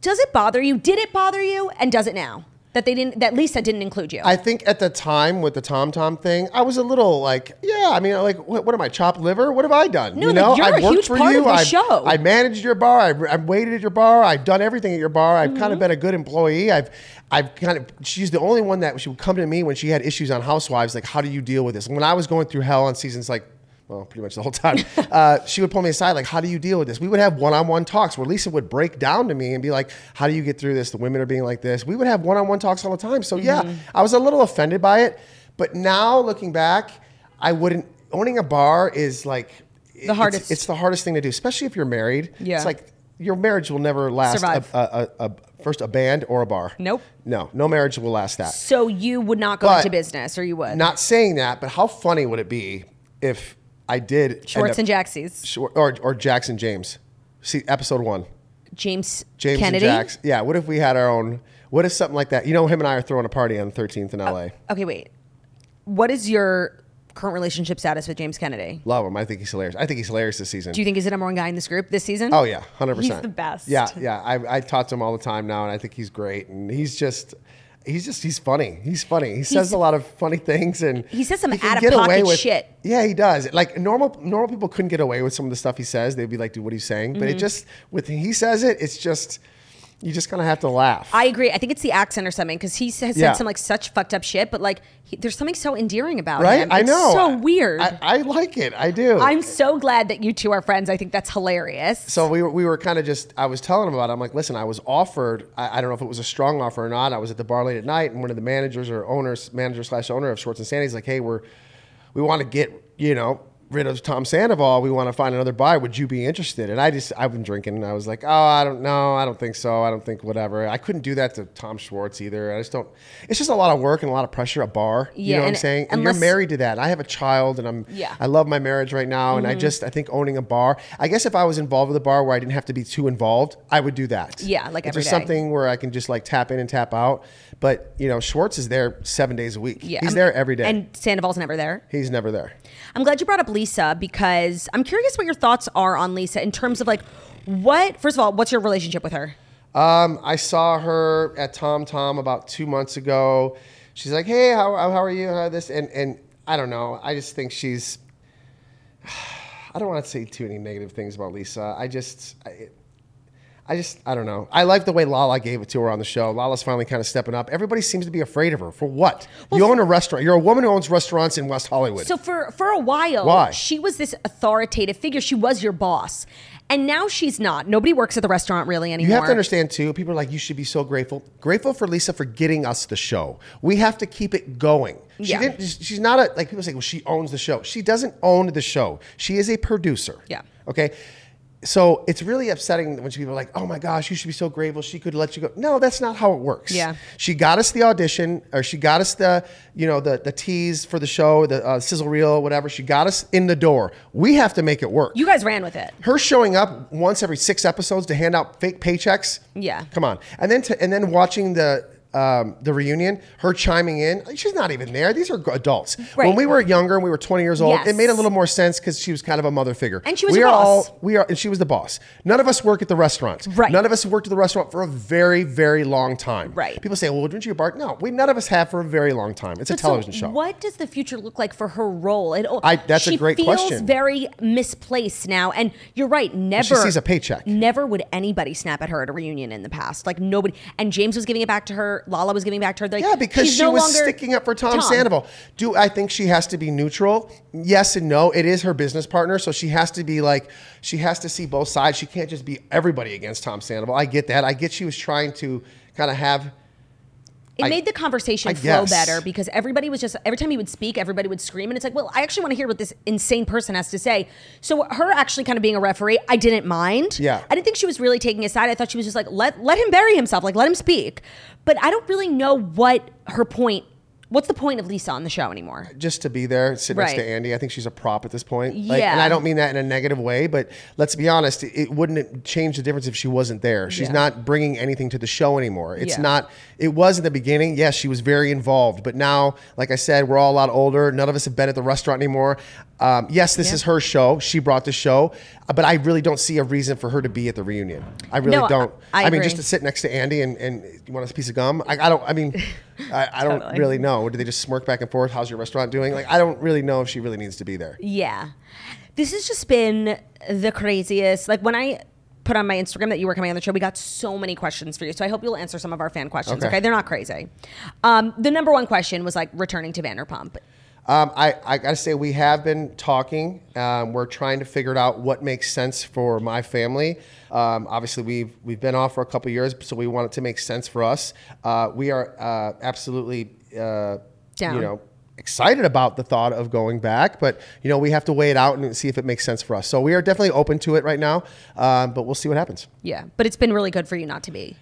does it bother you? Did it bother you? And does it now? That they didn't that Lisa didn't include you. I think at the time with the Tom Tom thing, I was a little like, yeah, I mean, like, what, what am I, chopped liver? What have I done? No, you like, know, you're I've a worked huge for part you. of the I've, show. I managed your bar. I've, I've waited at your bar. I've done everything at your bar. I've Mm-hmm. kind of been a good employee. I've, I've kind of. She's the only one that she would come to me when she had issues on Housewives. Like, how do you deal with this? And When I was going through hell on seasons like. Well, pretty much the whole time. Uh, she would pull me aside, like, "How do you deal with this?" We would have one-on-one talks where Lisa would break down to me and be like, "How do you get through this? The women are being like this." We would have one-on-one talks all the time. So Mm-hmm. yeah, I was a little offended by it, but now looking back, I wouldn't. Owning a bar is like it's- hardest. It's, the hardest thing to do, especially if you're married. Yeah. it's like your marriage will never last. Survive. A, a, a, a, first, a band or a bar. Nope. No, no marriage will last that. so you would not go But- into business, or you would? Not saying that, but how funny would it be if I did end Schwartz up- and Jaxie's. Schwar- or or Jackson James. See episode one, James, James Kennedy. and Jax. Yeah. What if we had our own? What if something like that? You know, him and I are throwing a party on the 13th in oh, LA. Okay, wait. What is your current relationship status with James Kennedy? Love him. I think he's hilarious. I think he's hilarious this season. Do you think he's the number one guy in this group this season? Oh yeah, hundred percent. He's the best. Yeah, yeah. I, I talk to him all the time now, and I think he's great. And he's just, he's just, he's funny. He's funny. He says a lot of funny things, and He says some can out of pocket with- shit. Yeah, he does. Like normal, normal people couldn't get away with some of the stuff he says. They'd be like, "Dude, what are you saying?" But Mm-hmm. it just, with he says it, it's just, you just kind of have to laugh. I agree. I think it's the accent or something because he has Yeah. said some like such fucked up shit, but like he, there's something so endearing about it. right? him. I It's know. So weird. I, I like it. I do. I'm so glad that you two are friends. I think that's hilarious. So we were, we were kind of just, I was telling him about it. I'm like, listen, I was offered, I, I don't know if it was a strong offer or not. I was at the bar late at night and one of the managers or owners, manager slash owner of Schwartz and Sandy's like, hey, we're, we want to get, you know, rid of Tom Sandoval. We want to find another buyer. Would you be interested? And I just, I've been drinking and I was like, oh, I don't know. I don't think so. I don't think whatever. I couldn't do that to Tom Schwartz either. I just don't, it's just a lot of work and a lot of pressure, a bar. Yeah, You know what I'm saying? And you're married to that. I have a child and I'm, Yeah. I love my marriage right now, and I mm-hmm. just I think owning a bar. I guess if I was involved with a bar where I didn't have to be too involved, I would do that. Yeah, like if every there's day. something where I can just like tap in and tap out. But you know, Schwartz is there seven days a week. yeah, he's I'm- there every day. And Sandoval's never there. he's never there. I'm glad you brought up Lisa because I'm curious what your thoughts are on Lisa in terms of like what. First of all, what's your relationship with her? Um, I saw her at Tom Tom about two months ago. She's like, "Hey, how, how are you? How this?" And and I don't know. I just think she's. I don't want to say too many negative things about Lisa. I just. I, I just, I don't know. I like the way Lala gave it to her on the show. Lala's finally kind of stepping up. Everybody seems to be afraid of her. For what? you own a restaurant. You're a woman who owns restaurants in West Hollywood. So for for a while, Why? she was this authoritative figure. She was your boss, and now she's not. Nobody works at the restaurant really anymore. You have to understand too. People are like, you should be so grateful. Grateful for Lisa for getting us the show. We have to keep it going. She Yeah. didn't. She's not a like people say. Well, she owns the show. She doesn't own the show. She is a producer. Yeah. Okay. So it's really upsetting when people are like, "Oh my gosh, you should be so grateful. She could let you go." No, that's not how it works. Yeah. She got us the audition, or she got us the, you know, the the tease for the show, the uh, sizzle reel, whatever. She got us in the door. We have to make it work You guys ran with it. her showing up once every six episodes to hand out fake paychecks. Yeah. come on, and then to, and then watching the um, the reunion, her chiming in. She's not even there. These are adults. When we were younger and we were 20 years old, Yes. it made a little more sense because she was kind of a mother figure. And she was we are boss. all we are, and she was the boss. None of us work at the restaurant. Right. None of us worked at the restaurant for a very, very long time. Right. People say, "Well, didn't you bar?" No, we none of us have for a very long time. It's a But so television show. What does the future look like for her role? It, I- that's a she great feels very misplaced now, and you're right. Never She sees a paycheck. Never would anybody snap at her at a reunion in the past. Like nobody. And James was giving it back to her. Lala was giving back to her. Like, Yeah, because she no was sticking up for Tom, Sandoval. Do I think she has to be neutral? Yes and no. It is her business partner, so she has to be like she has to see both sides. She can't just be everybody against Tom Sandoval. I get that. I get she was trying to kind of have It I- made the conversation I flow guess. better because everybody was just every time he would speak, everybody would scream, and it's like, well, I actually want to hear what this insane person has to say. So her actually kind of being a referee, I didn't mind. Yeah. I didn't think she was really taking a side. I thought she was just like, let let him bury himself, like let him speak. But I don't really know what her point. What's the point of Lisa on the show anymore? just to be there, sit next Right. to Andy. I think she's a prop at this point. Like, Yeah. And I don't mean that in a negative way, but let's be honest, it, it wouldn't change the difference if she wasn't there. She's Yeah. not bringing anything to the show anymore. It's Yeah. not, it was in the beginning. Yes, she was very involved, but now, like I said, we're all a lot older. None of us have been at the restaurant anymore. Um, yes, this Yeah. is her show. She brought the show, uh, but I really don't see a reason for her to be at the reunion. I really No, don't. I- I mean, agree. just to sit next to Andy and, and you want a piece of gum? I, I don't, I mean, I, I don't really know. Do they just smirk back and forth? How's your restaurant doing? Like, I don't really know if she really needs to be there. Yeah. This has just been the craziest. Like when I put on my Instagram that you were coming on the show, we got so many questions for you. So I hope you'll answer some of our fan questions. Okay. Okay. They're not crazy. Um, the number one question was like returning to Vanderpump. Um, I, I got to say, we have been talking. Um, we're trying to figure out what makes sense for my family. Um, obviously, we've we've been off for a couple years, so we want it to make sense for us. Uh, we are uh, absolutely, uh, Down. you know, excited about the thought of going back, but you know, we have to weigh it out and see if it makes sense for us. So we are definitely open to it right now, um, but we'll see what happens. Yeah. But it's been really good for you not to be.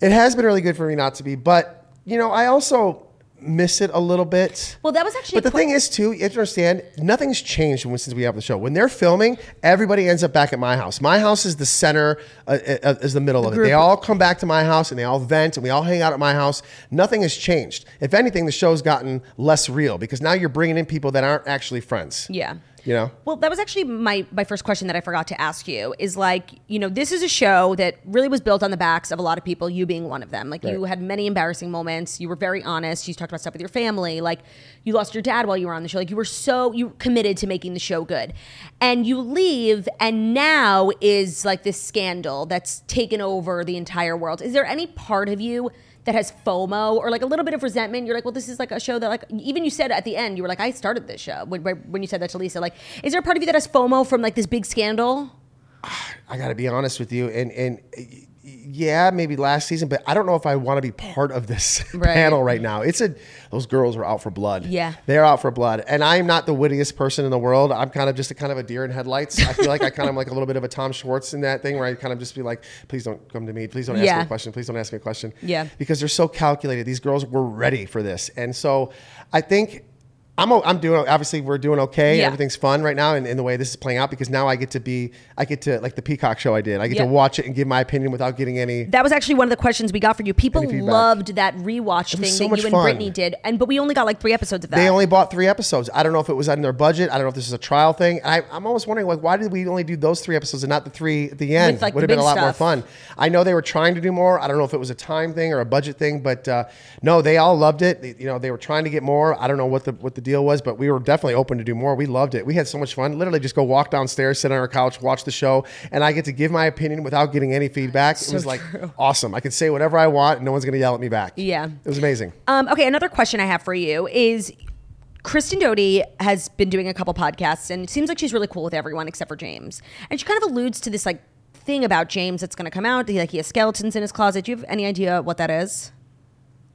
It has been really good for me not to be, but you know, I also miss it a little bit. Well, that was actually But the thing is, too, you have to understand, nothing's changed since we have the show. When they're filming, everybody ends up back at my house. My house is the center, uh, uh, is the middle of it. They all come back to my house and they all vent and we all hang out at my house. Nothing has changed. If anything, the show's gotten less real because now you're bringing in people that aren't actually friends. Yeah. You know? Well, that was actually my, my first question that I forgot to ask you is like, you know, this is a show that really was built on the backs of a lot of people, you being one of them. Like, you had many embarrassing moments. You were very honest. You talked about stuff with your family. Like, you lost your dad while you were on the show. Like, you were so, you were committed to making the show good. And you leave, and now is like this scandal that's taken over the entire world. Is there any part of you that has FOMO or like a little bit of resentment. You're like, well, this is like a show that like even you said at the end, you were like, I started this show when, when you said that to Lisa. Like, is there a part of you that has FOMO from like this big scandal? I got to be honest with you, and and yeah, maybe last season, but I don't know if I want to be part of this Right. panel right now. It's a those girls are out for blood. Yeah. they're out for blood, and I'm not the wittiest person in the world. I'm kind of just a kind of a deer in headlights. I feel like I kind of like a little bit of a Tom Schwartz in that thing where I kind of just be like, please don't come to me, please don't ask Yeah. me a question, please don't ask me a question. Yeah. because they're so calculated. These girls were ready for this, and so I think. I'm, I'm doing obviously we're doing okay. Yeah. everything's fun right now in, in the way this is playing out because now I get to be I get to like the Peacock show I did. I get Yeah. to watch it and give my opinion without getting any That was actually one of the questions we got for you. People loved that rewatch thing so that you and fun. Brittany did, and but we only got like three episodes of that. they only bought three episodes. I don't know if it was in their budget. I don't know if this is a trial thing. I, I'm almost wondering like why did we only do those three episodes and not the three at the end? With, like, would have been a lot more fun. I know they were trying to do more. I don't know if it was a time thing or a budget thing but uh, no they all loved it. They- you know they were trying to get more. I don't know what the what the deal was, but we were definitely open to do more. We loved it. We had so much fun. Literally, just go walk downstairs, sit on our couch, watch the show, and I get to give my opinion without getting any feedback. it was like awesome. I could say whatever I want, and no one's going to yell at me back. Yeah. it was amazing. Um, okay, another question I have for you is Kristen Doute has been doing a couple podcasts and it seems like she's really cool with everyone except for James. And she kind of alludes to this like thing about James that's going to come out. He, like he has skeletons in his closet. Do you have any idea what that is?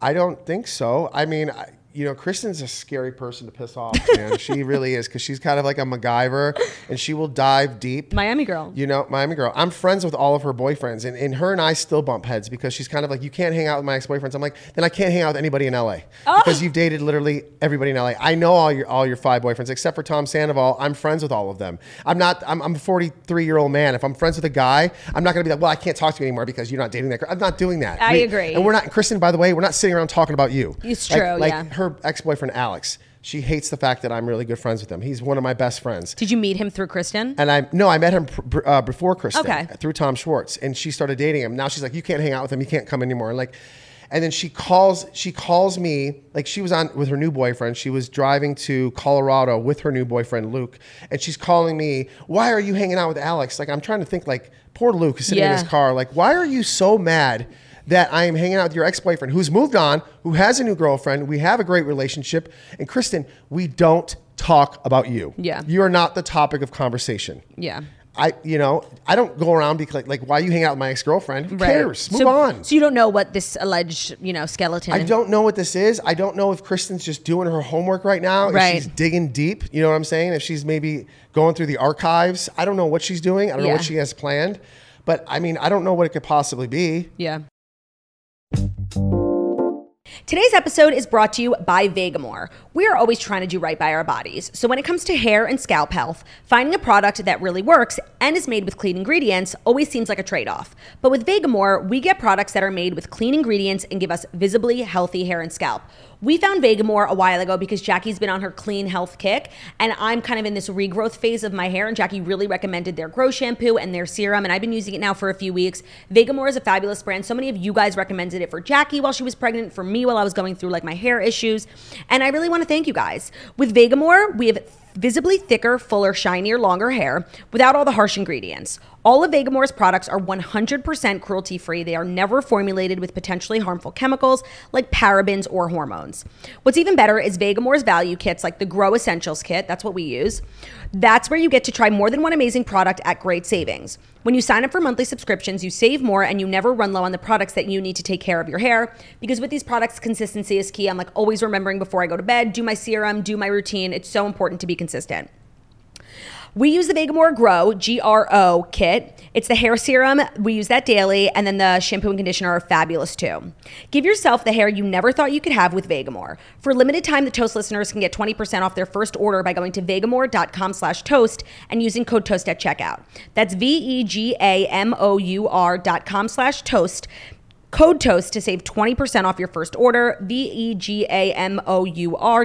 I don't think so. I mean, I, you know, Kristen's a scary person to piss off, man. she really is because she's kind of like a MacGyver and she will dive deep. Miami girl. You know, Miami girl. I'm friends with all of her boyfriends, and, and her and I still bump heads because she's kind of like, you can't hang out with my ex boyfriends. I'm like, then I can't hang out with anybody in LA Oh. because you've dated literally everybody in LA. I know all your all your five boyfriends except for Tom Sandoval. I'm friends with all of them. I'm not. I'm, I'm a 43 year old man. If I'm friends with a guy, I'm not gonna be like, well, I can't talk to you anymore because you're not dating that girl. I'm not doing that. I agree. And we're not. Kristen, by the way, we're not sitting around talking about you. It's Like- true, Like yeah. her ex boyfriend Alex. She hates the fact that I'm really good friends with him. He's one of my best friends. Did you meet him through Kristen? And I no, I met him pr- pr- uh, before Kristen Okay. through Tom Schwartz, and she started dating him. Now she's like, you can't hang out with him, you can't come anymore. And like, and then she calls, she calls me like she was on with her new boyfriend. She was driving to Colorado with her new boyfriend Luke, and she's calling me. Why are you hanging out with Alex? Like I'm trying to think. Like poor Luke is sitting in Yeah. his car. Like why are you so mad? That I am hanging out with your ex boyfriend who's moved on, who has a new girlfriend. We have a great relationship. And Kristen, we don't talk about you. Yeah. You are not the topic of conversation. yeah. I, you know, I don't go around because like, like, why you hang out with my ex girlfriend? Who cares? Move so, on. So you don't know what this alleged, you know, skeleton. I don't know what this is. I don't know if Kristen's just doing her homework right now. Right. If she's digging deep. You know what I'm saying? If she's maybe going through the archives. I don't know what she's doing. I don't know what she has planned. But I mean, I don't know what it could possibly be. Yeah. Today's episode is brought to you by Vegamour. We are always trying to do right by our bodies. So when it comes to hair and scalp health, finding a product that really works and is made with clean ingredients always seems like a trade-off. But with Vegamour, we get products that are made with clean ingredients and give us visibly healthy hair and scalp. We found Vegamour a while ago because Jackie's been on her clean health kick, and I'm kind of in this regrowth phase of my hair. And Jackie really recommended their Grow shampoo and their serum, and I've been using it now for a few weeks. Vegamour is a fabulous brand. So many of you guys recommended it for Jackie while she was pregnant, for me while I was going through like my hair issues, and I really want to thank you guys. With Vegamour, we have visibly thicker, fuller, shinier, longer hair without all the harsh ingredients. All of Vegamour's products are 100% cruelty free. They are never formulated with potentially harmful chemicals like parabens or hormones. What's even better is Vegamour's value kits like the Grow Essentials kit, that's what we use. That's where you get to try more than one amazing product at great savings. When you sign up for monthly subscriptions, you save more and you never run low on the products that you need to take care of your hair. Because with these products, consistency is key. I'm like always remembering before I go to bed, do my serum, do my routine. It's so important to be consistent. We use the Vegamour Grow GRO kit. It's the hair serum. We use that daily, and then the shampoo and conditioner are fabulous too. Give yourself the hair you never thought you could have with Vegamour. For a limited time, the Toast listeners can get 20% off their first order by going to vegamour.com slash toast and using code toast at checkout. That's V-E-G-A-M-O-U-R dot com slash toast. Code TOAST to save 20% off your first order. V-E-G-A-M-O-U-R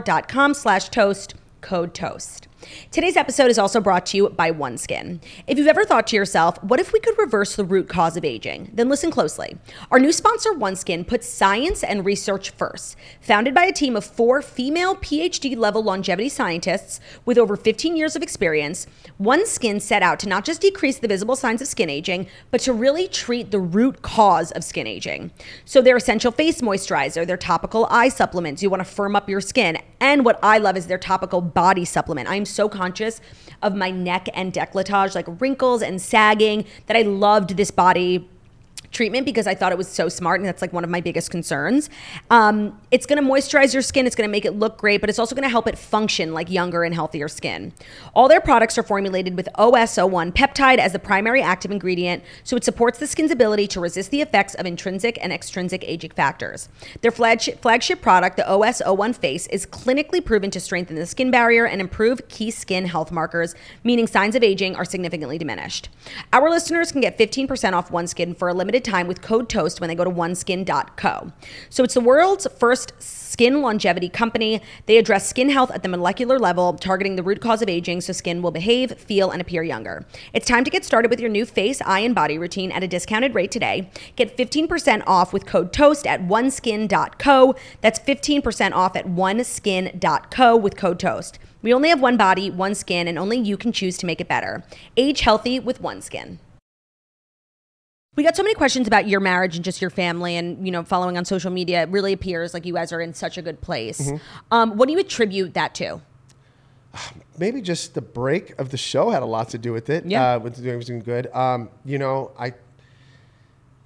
dot com slash toast. Code TOAST. Today's episode is also brought to you by OneSkin. If you've ever thought to yourself, what if we could reverse the root cause of aging? Then listen closely. Our new sponsor, OneSkin, puts science and research first. Founded by a team of four female PhD level longevity scientists with over 15 years of experience, OneSkin set out to not just decrease the visible signs of skin aging, but to really treat the root cause of skin aging. So, their essential face moisturizer, their topical eye supplements, you want to firm up your skin, and what I love is their topical body supplement. I'm so conscious of my neck and décolletage, like wrinkles and sagging, that I loved this body treatment because I thought it was so smart, and that's like one of my biggest concerns. Um, it's going to moisturize your skin, it's going to make it look great, but it's also going to help it function like younger and healthier skin. All their products are formulated with OS01 peptide as the primary active ingredient, so it supports the skin's ability to resist the effects of intrinsic and extrinsic aging factors. Their flagship, flagship product, the OS01 Face, is clinically proven to strengthen the skin barrier and improve key skin health markers, meaning signs of aging are significantly diminished. Our listeners can get 15% off OneSkin for a limited limited time with code TOAST when they go to oneskin.co. So it's the world's first skin longevity company. They address skin health at the molecular level, targeting the root cause of aging so skin will behave, feel, and appear younger. It's time to get started with your new face, eye, and body routine at a discounted rate today. Get 15% off with code TOAST at oneskin.co. That's 15% off at oneskin.co with code TOAST. We only have one body, one skin, and only you can choose to make it better. Age healthy with OneSkin. We got so many questions about your marriage and just your family, and you know, following on social media, it really appears like you guys are in such a good place. Mm-hmm. Um, what do you attribute that to? maybe just the break of the show had a lot to do with it. Yeah. uh, with doing was doing good. Um, you know, I,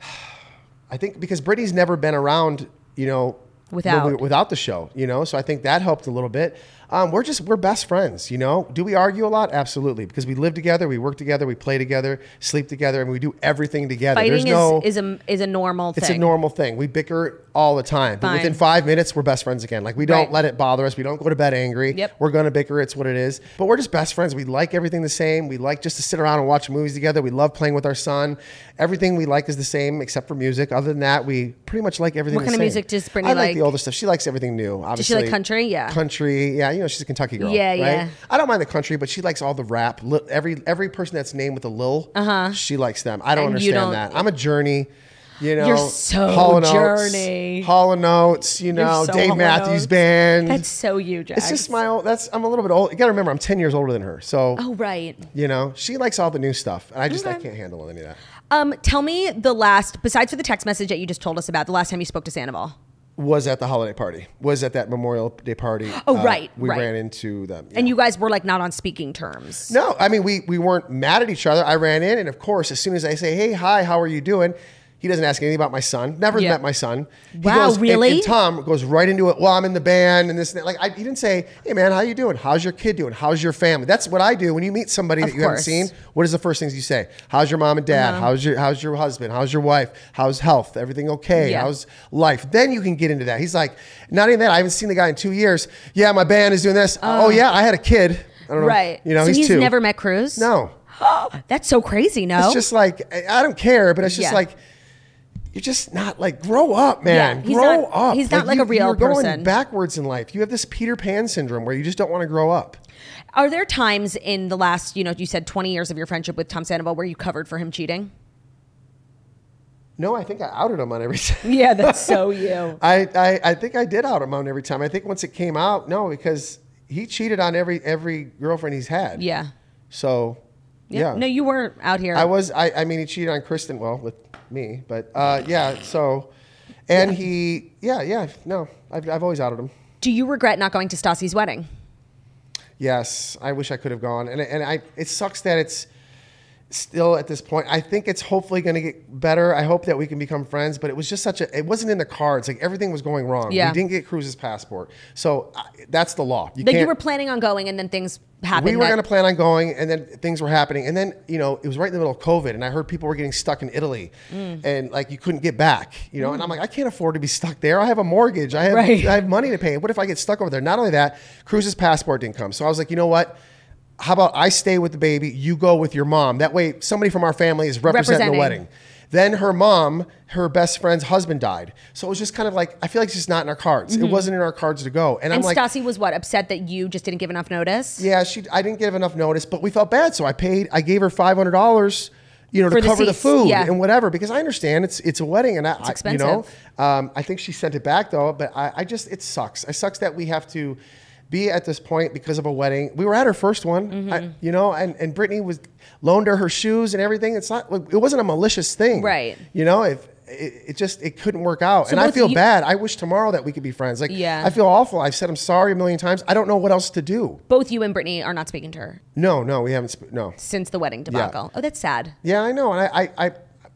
I think because Brittany's never been around, you know, Without. we- without the show, you know, so I think that helped a little bit. Um, we're just we're best friends, you know. Do we argue a lot? Absolutely, because we live together, we work together, we play together, sleep together, and we do everything together. There's Fighting no, is, is a is a normal it's thing. a normal thing. We bicker all the time. But Fine. within five minutes, we're best friends again. Like we don't Right. let it bother us. We don't go to bed angry. Yep. We're gonna bicker. It's what it is. But we're just best friends. We like everything the same. We like just to sit around and watch movies together. We love playing with our son. Everything we like is the same except for music. Other than that, we pretty much like everything. What kind of music does Brittany I like, like? the older stuff. She likes everything new. Obviously, like country? Yeah. Country. Yeah. You know, she's a Kentucky girl. Yeah, right? yeah. I don't mind the country, but she likes all the rap. Li- Every every person that's named with a Lil, uh-huh. she likes them. I don't And understand don't- that. I'm a Journey. You know, You're so Hall and Oates, Journey. Hall and Oates, you know, so Dave Matthews Oates. Band. That's so you, Jax. it's just my old, that's, I'm a little bit old. You got to remember, I'm 10 years older than her. So, Oh right. you know, she likes all the new stuff. And I just, I can't handle any of that. Um, tell me the last, besides for the text message that you just told us about, the last time you spoke to Sandoval. Was at the holiday party, was at that Memorial Day party. Uh, Oh, right, We right. ran into them. And you guys were like not on speaking terms. No, I mean we we weren't mad at each other. I ran in, and of course, as soon as I say, "Hey, hi, how are you doing?" He doesn't ask anything about my son. Never Yeah. met my son. He Wow, goes, and- really? And, Tom goes right into it. Well, I'm in the band and this and that. Like I, he didn't say, "Hey, man, how you doing? How's your kid doing? How's your family?" That's what I do when you meet somebody Of that you haven't seen. What is the first things you say? How's your mom and dad? Uh-huh. How's your How's your husband? How's your wife? How's health? Everything okay? Yeah. How's life? Then you can get into that. He's like, not even that. I haven't seen the guy in two years. Yeah, my band is doing this. oh, oh yeah, I had a kid. I don't know. Right. You know, so he's, he's never met Cruz? No. That's so crazy, no? It's just like I I don't care, but it's just Yeah. like you're just not like grow up, man. Yeah, he's grow not- up. he's not like a real you're going backwards in life. You have this Peter Pan syndrome where you just don't want to grow up. Are there times in the last, you know, you said 20 years of your friendship with Tom Sandoval where you covered for him cheating? No, I think I outed him on every time. Yeah, that's so you. I, I, I think I did out him on every time. I think once it came out, no, because he cheated on every every girlfriend he's had. Yeah. So, yeah. No, you weren't out here. I was. I, I mean, he cheated on Kristen. Well, with me, but uh, yeah. So, and he, yeah, yeah. No, I've, I've always outed him. Do you regret not going to Stassi's wedding? Yes, I wish I could have gone, and and I. It sucks that it's still at this point. I think it's hopefully going to get better. I hope that we can become friends, but it was just such a. It wasn't in the cards. Like everything was going wrong. Yeah. We didn't get Cruz's passport, so I, that's the law. You Like you were planning on going and then things happened. we were that- going to plan on going, and then things were happening, and then you know it was right in the middle of COVID, and I heard people were getting stuck in Italy, Mm. and like you couldn't get back, you know, and I'm like, I can't afford to be stuck there. I have a mortgage, I have Right. I have money to pay. What if I get stuck over there? Not only that, Cruz's passport didn't come, so I was like, you know what? How about I stay with the baby, you go with your mom. That way, somebody from our family is representing, the wedding. Then her mom, her best friend's husband died, so it was just kind of like I feel like it's just not in our cards. It wasn't in our cards to go, and, I'm Mm-hmm. And like, Stassi was what upset that you just didn't give enough notice. yeah, she. I didn't give enough notice, but we felt bad, so I paid. I gave her five hundred dollars, you know, For to the cover the seats, food yeah. and whatever. Because I understand it's it's a wedding, and I, I- you know, expensive. um, I think she sent it back though. But I, I just it sucks. It sucks that we have to be at this point because of a wedding. We were at her first one, Mm-hmm. I, you know, and and Brittany was loaned her her shoes and everything. It's not. It wasn't a malicious thing, Right. You know, if. It, it just it couldn't work out, So and I feel you- bad. I wish tomorrow that we could be friends. Like, Yeah. I feel awful. I've said I'm sorry a million times. I don't know what else to do. Both you and Brittany are not speaking to her No, no, we haven't. Sp- no. since the wedding debacle. Oh, that's sad. Yeah, I know, and I, I, I,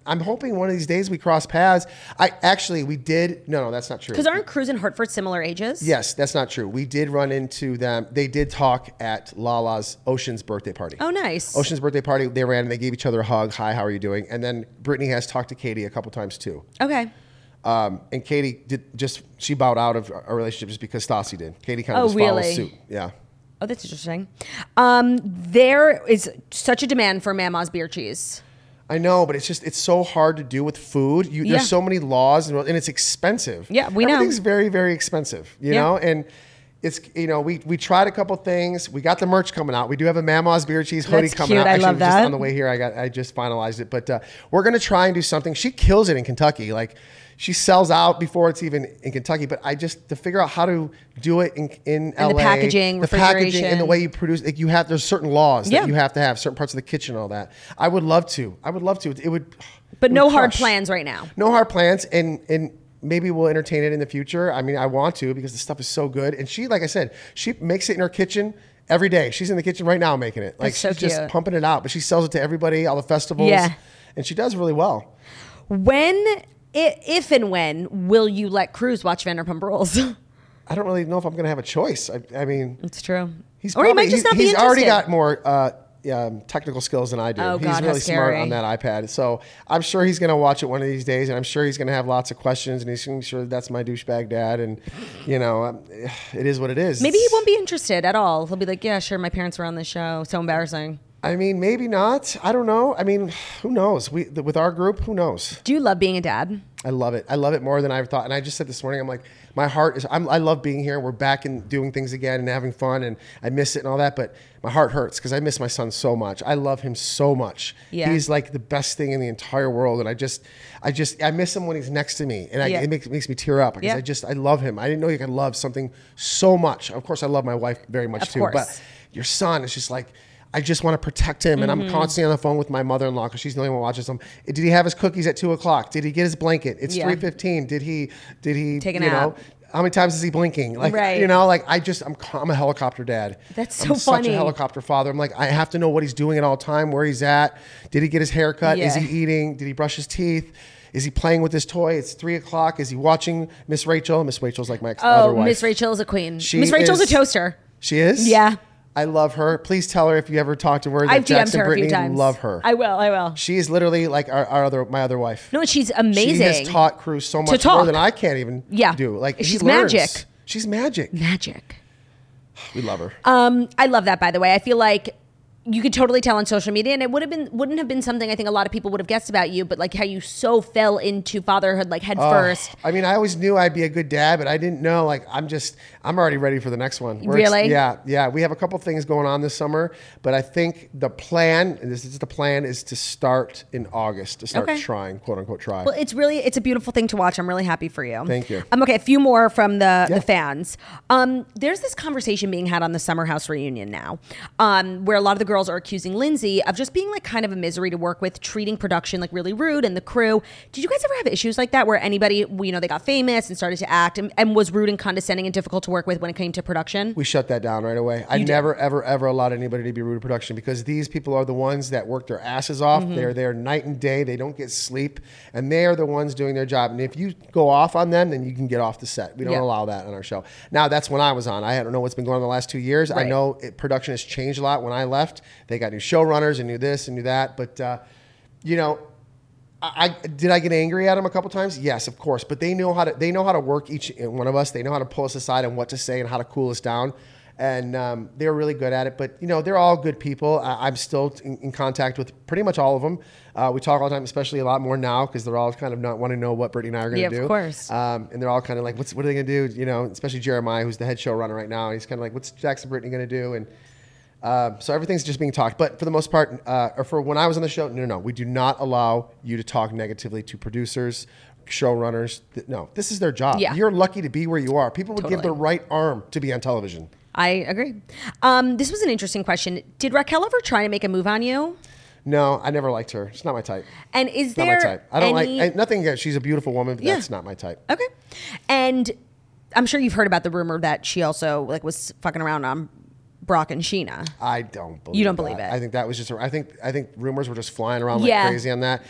I'm hoping one of these days we cross paths. I actually we did. No, no, that's not true. Because aren't Cruz and Hartford similar ages? Yes, that's not true. We did run into them. They did talk at Lala's Ocean's birthday party. Oh, nice. Ocean's birthday party. They ran and they gave each other a hug. Hi, how are you doing? And then Brittany has talked to Katie a couple times too. Okay. Um, and Katie did just she bowed out of a relationship just because Stassi did. Katie kind of Oh, just followed suit. Yeah. Oh, that's interesting. Um, there is such a demand for Mama's beer cheese. I know, but it's just it's so hard to do with food. You, Yeah. There's so many laws and, and it's expensive. Yeah, we know. Everything's very very expensive. You Yeah. know, and it's you know we we tried a couple things. We got the merch coming out. We do have a Mama's beer cheese hoodie That's coming cute. out. I Actually, love it was just that. on the way here, I got I just finalized it, but uh, we're gonna try and do something. She kills it in Kentucky. Like she sells out before it's even in Kentucky. But I just to figure out how to do it in in And the packaging, the packaging, and the way you produce. Like you have there's certain laws Yeah. that you have to have certain parts of the kitchen and all that. I would love to. I would love to. It would. But it no would hard crush. plans right now. No hard plans, and and maybe we'll entertain it in the future. I mean, I want to because the stuff is so good. And she, like I said, she makes it in her kitchen every day. She's in the kitchen right now making it. Like so she's just pumping it out. But she sells it to everybody, all the festivals. Yeah. and she does really well. When, if and when, will you let Cruz watch Vanderpump Rules? I don't really know if I'm going to have a choice. I, I mean, it's true. he's or he might probably- just not he's, be he's already got more uh, um, technical skills than I do. Oh, he's God, really smart on that iPad. So I'm sure he's going to watch it one of these days, and I'm sure he's going to have lots of questions, and he's going to sure that's my douchebag dad, and you know, um, it is what it is. Maybe he won't be interested at all. He'll be like, "Yeah, sure, my parents were on the show. So embarrassing." I mean, maybe not. I don't know. I mean, who knows? We with our group, who knows? Do you love being a dad? I love it. I love it more than I ever thought. And I just said this morning, I'm like, my heart is. I'm, I love being here. We're back and doing things again and having fun, and I miss it and all that. But my heart hurts because I miss my son so much. I love him so much. Yeah. He's like the best thing in the entire world, and I just, I just, I miss him when he's next to me, and I, Yeah. it makes makes me tear up because Yeah. I just, I love him. I didn't know you could love something so much. Of course, I love my wife very much Of too, course. but your son is just like. I just want to protect him, and Mm-hmm. I'm constantly on the phone with my mother-in-law because she's the only one who watches him. Did he have his cookies at two o'clock? Did he get his blanket? It's Yeah. three fifteen. Did he? Did he? Take a you know, how many times is he blinking? Like Right. you know, like I just I'm I'm a helicopter dad. That's I'm so such funny. a helicopter father. I'm like I have to know what he's doing at all time, where he's at. Did he get his hair cut? Is he eating? Did he brush his teeth? Is he playing with his toy? It's three o'clock. Is he watching Miss Rachel? Miss Rachel's like my ex- Oh. Miss Rachel is a queen. Miss Rachel's is- a toaster. She is. Yeah. I love her. Please tell her if you ever talk to her that I've Jackson DM'd her a few Brittany times. love her. I will. I will. she is literally like our, our other my other wife. No, she's amazing. She has taught Cruz so much more talk. than I can't even Yeah. do. Like he She's learns. magic. She's magic. Magic. We love her. Um, I love that. By the way, I feel like you could totally tell on social media, and it would have been wouldn't have been something I think a lot of people would have guessed about you, but like how you so fell into fatherhood like head Oh, first. I mean, I always knew I'd be a good dad, but I didn't know. Like, I'm just, I'm already ready for the next one. We're ex- Really? yeah, yeah. We have a couple things going on this summer, but I think the plan, and this is the plan, is to start in August to start Okay. trying, quote unquote, try. Well, it's really it's a beautiful thing to watch. I'm really happy for you. Thank you. Um, okay, a few more from the Yeah. the fans. Um, there's this conversation being had on the Summer House reunion now, um, where a lot of the girls are accusing Lindsay of just being like kind of a misery to work with, treating production like really rude, and the crew. Did you guys ever have issues like that where anybody, you know, they got famous and started to act and, and was rude and condescending and difficult to work with when it came to production? we shut that down right away. I did. never, ever, ever allowed anybody to be rude to production because these people are the ones that work their asses off. Mm-hmm. They're there night and day. They don't get sleep, and they are the ones doing their job. And if you go off on them, then you can get off the set. We don't Yeah. allow that on our show. Now that's when I was on. I don't know what's been going on the last two years. I know it, production has changed a lot. When I left, they got new showrunners and knew this and knew that. But uh, you know, I, I did I get angry at them a couple times? Yes, of course. But they know how to they know how to work each one of us. They know how to pull us aside and what to say and how to cool us down. And um, they're really good at it. But you know, they're all good people. I, I'm still in, in contact with pretty much all of them. Uh, we talk all the time, especially a lot more now because they're all kind of not want to know what Brittany and I are going to do. Yeah, to of course. Um, and they're all kind of like, what's what are they going to do? You know, especially Jeremiah, who's the head showrunner right now. He's kind of like, what's Jax and Brittany going to do? And um, so everything's just being talked. But for the most part, uh, or for when I was on the show, no, no, no, we do not allow you to talk negatively to producers, showrunners. Th- No, this is their job. Yeah. You're lucky to be where you are. People would give their right arm to be on television. I agree. Um, this was an interesting question. Did Raquel ever try to make a move on you? No, I never liked her. She's not my type. And is Not there my type. I don't any- like I, nothing. against- She's a beautiful woman. But Yeah. That's not my type. Okay. And I'm sure you've heard about the rumor that she also like was fucking around on Brock and Sheena. I don't believe. You don't that. believe it? I think that was just. A, I think. I think rumors were just flying around like Yeah. crazy on that.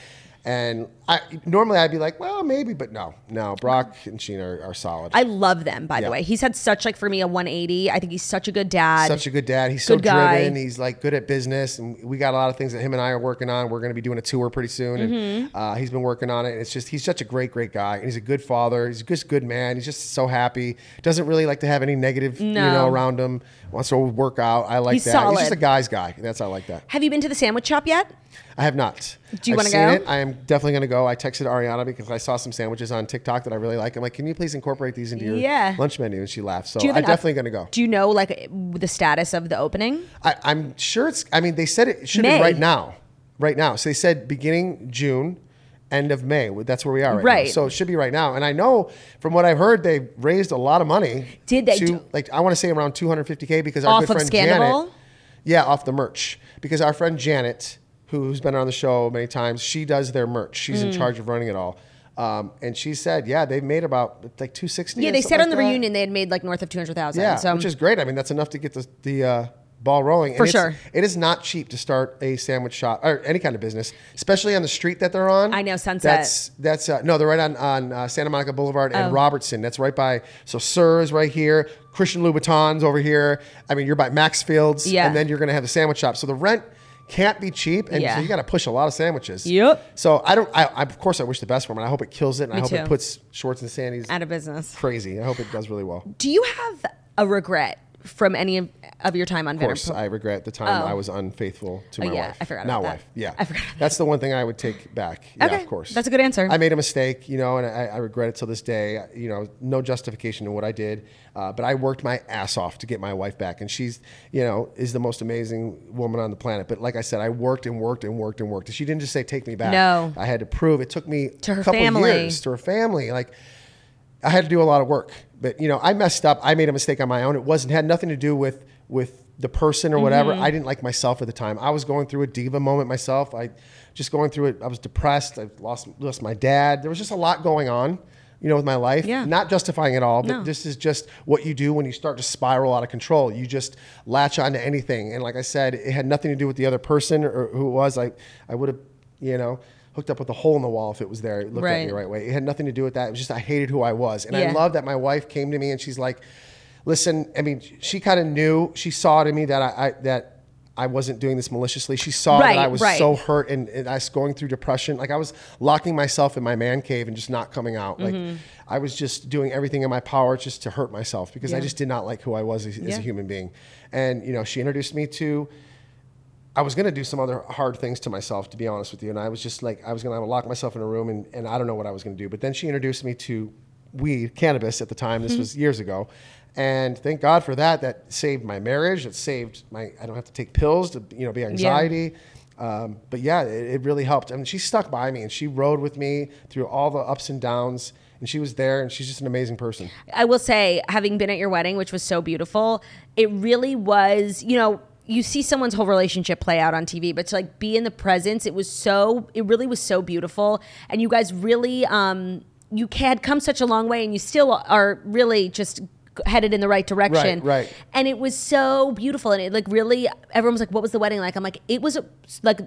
And I normally I'd be like, well, maybe, but no, no. Brock and Sheena are, are solid. I love them, by the Yeah. way. He's had such like for me a 180. I think he's such a good dad. such a good dad. He's so Good guy. driven. He's like good at business, and we got a lot of things that him and I are working on. We're going to be doing a tour pretty soon, and Mm-hmm. uh, he's been working on it. And it's just he's such a great, great guy, and he's a good father. He's just a good man. He's just so happy. Doesn't really like to have any negative, you No. know, around him. Wants to work out. I like He's that. He's solid. just a guy's guy. That's how I like that. Have you been to the sandwich shop yet? I have not. Do you wanna seen go? It. I am definitely going to go. I texted Ariana because I saw some sandwiches on TikTok that I really like. I'm like, can you please incorporate these into your Yeah. lunch menu? And she laughed. So Do you have I'm definitely going to go. Do you know like the status of the opening? I, I'm sure it's. I mean, they said it should May. be right now. Right now. So they said beginning June, end of May. That's where we are right, Right. now. So it should be right now. And I know from what I've heard, they raised a lot of money. Did they To, do- like I want to say around 250k because our Off good friend? Janet. Yeah, off the merch because our friend Janet, who's been on the show many times, she does their merch. She's Mm. in charge of running it all. Um, and she said, yeah, they've made about like 260. Yeah, or they something said on like the that. reunion they had made like north of two hundred thousand. Yeah, so which is great. I mean, that's enough to get the the uh, ball rolling. For it's- sure. it is not cheap to start a sandwich shop or any kind of business, especially on the street that they're on. I know, Sunset. That's that's uh, no, they're right on on uh, Santa Monica Boulevard and Oh. Robertson. That's right by. So Sir is right here. Christian Louboutin's over here. I mean, you're by Maxfield's, Yeah. and then you're going to have the sandwich shop. So the rent can't be cheap, and Yeah. so you got to push a lot of sandwiches. Yep. So I don't. I, I of course I wish the best for them. and I hope it kills it, and I hope too. it puts Schwartz and Sandy's out of business. crazy. I hope it does really well. Do you have a regret from any of, of your time on Of course, I regret the time Oh. I was unfaithful to Oh, my yeah, wife. I forgot Now about that. wife. Yeah, I forgot about That's the one thing I would take back. Yeah, Okay, of course. that's a good answer. I made a mistake, you know, and I, I regret it till this day. You know, no justification in what I did, uh, but I worked my ass off to get my wife back, and she's, you know, is the most amazing woman on the planet. But like I said, I worked and worked and worked and worked. She didn't just say take me back. No. I had to prove. It took me To her a couple family. years to her family, like. I had to do a lot of work, but you know, I messed up. I made a mistake on my own. It wasn't had nothing to do with with the person or whatever. Mm-hmm. I didn't like myself at the time. I was going through a diva moment myself. I just going through it. I was depressed. I lost lost my dad. There was just a lot going on, you know, with my life. Yeah. Not justifying it all, but No. this is just what you do when you start to spiral out of control. You just latch onto anything. And like I said, it had nothing to do with the other person or who it was. I I would have, you know. Hooked up with a hole in the wall if it was there. It looked at me Right. the right way. It had nothing to do with that. It was just I hated who I was, and I love that my wife came to me and she's like, "Listen, I mean, she kind of knew. She saw to me that I, I that I wasn't doing this maliciously. She saw Right, that I was right. so hurt and, and I was going through depression. Like I was locking myself in my man cave and just not coming out. Like Mm-hmm. I was just doing everything in my power just to hurt myself because I just did not like who I was as, as a human being. And you know, she introduced me to. I was going to do some other hard things to myself, to be honest with you. And I was just like, I was going to lock myself in a room and, and I don't know what I was going to do. But then she introduced me to weed, cannabis at the time. This was years ago. And thank God for that. That saved my marriage. It saved my, I don't have to take pills to, you know, be anxiety. Um, but yeah, it, it really helped. I mean, she stuck by me and she rode with me through all the ups and downs. And she was there and she's just an amazing person. I will say, having been at your wedding, which was so beautiful, it really was, you know, you see someone's whole relationship play out on TV, but to like be in the presence, it was so, it really was so beautiful. And you guys really, um, you had come such a long way and you still are really just headed in the right direction. Right, right. And it was so beautiful. And it like really, everyone was like, what was the wedding like? I'm like, it was like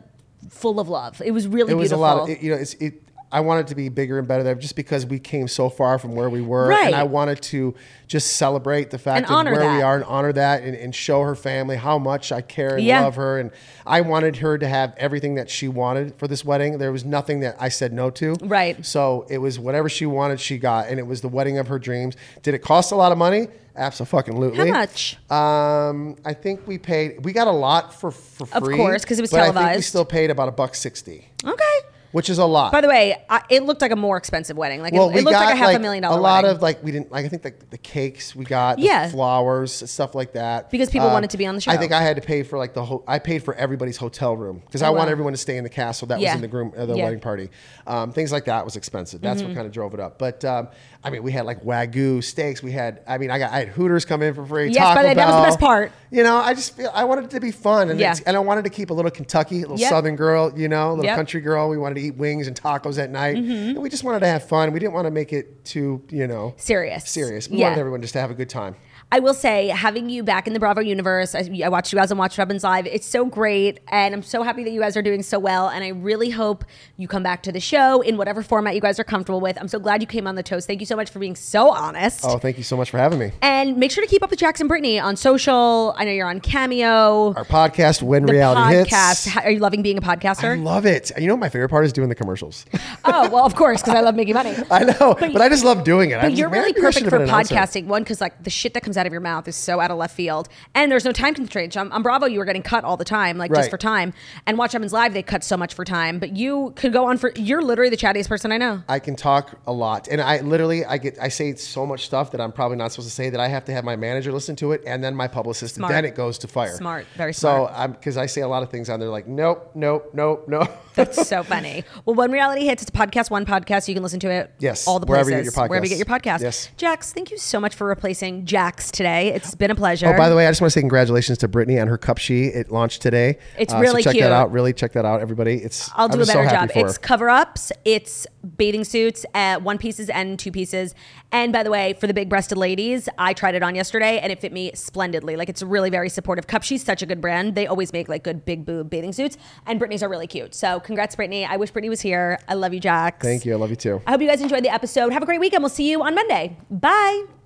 full of love. It was really it was beautiful. a lot of it, you know it's it i wanted to be bigger and better there just because we came so far from where we were Right. and i wanted to just celebrate the fact And of where we are and honor that and, and show her family how much i care and Yeah. love her and i wanted her to have everything that she wanted for this wedding there was nothing that i said no to Right. so it was whatever she wanted she got and it was the wedding of her dreams did it cost a lot of money absolutely How much? um, I think we paid. We got a lot for for free. Of course, 'cause it was but I think we televised. still paid about a buck sixty okay. Which is a lot. By the way, I, it looked like a more expensive wedding. Like well, it, it looked like a half a million dollar A lot wedding. of like we didn't like. I think like the cakes we got, the Yeah. flowers, stuff like that. Because people wanted to be on the show. I think I had to pay for like the whole. I paid for everybody's hotel room because I Oh, want everyone to stay in the castle. That Yeah. was in the groom, uh, the Yeah. Mm-hmm. wedding party. Um, things like that was expensive. That's what kind of drove it up. But um, I mean, we had like wagyu steaks. We had. I mean, I got. I had Hooters come in for free. Yes, Taco by the way, that was the best part. You know, I just feel I wanted it to be fun, and Yeah. and I wanted to keep a little Kentucky, a little Yep. Southern girl. You know, a little Yep. country girl. We wanted to eat wings and tacos at night, mm-hmm. and we just wanted to have fun. We didn't want to make it too, you know, Serious. Serious. We Yeah. wanted everyone just to have a good time. I will say, having you back in the Bravo universe, I, I watched you guys on Watch Robbins Live. It's so great, and I'm so happy that you guys are doing so well. And I really hope you come back to the show in whatever format you guys are comfortable with. I'm so glad you came on the toast. Thank you so much for being so honest. Oh, thank you so much for having me. And make sure to keep up with Jax and Brittany on social. I know you're on Cameo. Our podcast, When the Reality podcast. Hits. Are you loving being a podcaster? I love it. You know, what my favorite part is doing the commercials. oh, well, of course, because I love making money. I know, but, I just love doing it. But you're like, really perfect for been an announcer. podcasting. One, because like the shit that comes out out of your mouth is so out of left field. And there's no time constraints. On, on Bravo, you were getting cut all the time, like just Right. for time. And Watch Evans Live, they cut so much for time. But you could go on for. You're literally the chattiest person I know. I can talk a lot, and I literally I get I say so much stuff that I'm probably not supposed to say that I have to have my manager listen to it, and then my publicist, Smart. and then it goes to fire. Smart. Very smart. So. I'm because I say a lot of things on there like nope, nope, nope, nope. That's so funny. Well, when reality hits, it's a podcast, one podcast. You can listen to it. Yes, all the wherever places, you get your wherever you podcasts. get your podcast. Yes. Jax, thank you so much for replacing Jax today. It's been a pleasure. Oh, by the way, I just want to say congratulations to Brittany on her Cupshe. It launched today. It's Uh, really so check cute. that out. Really check that out, everybody. It's I'll do I'm a better so job. It's cover ups, it's bathing suits, uh, one pieces and two pieces. And by the way, for the big breasted ladies, I tried it on yesterday and it fit me splendidly. Like it's really very supportive. Cupshe's such a good brand. They always make like good big boob bathing suits, and Britney's are really cute. So congrats, Brittany. I wish Brittany was here. I love you, Jax. Thank you. I love you too. I hope you guys enjoyed the episode. Have a great weekend. We'll see you on Monday. Bye.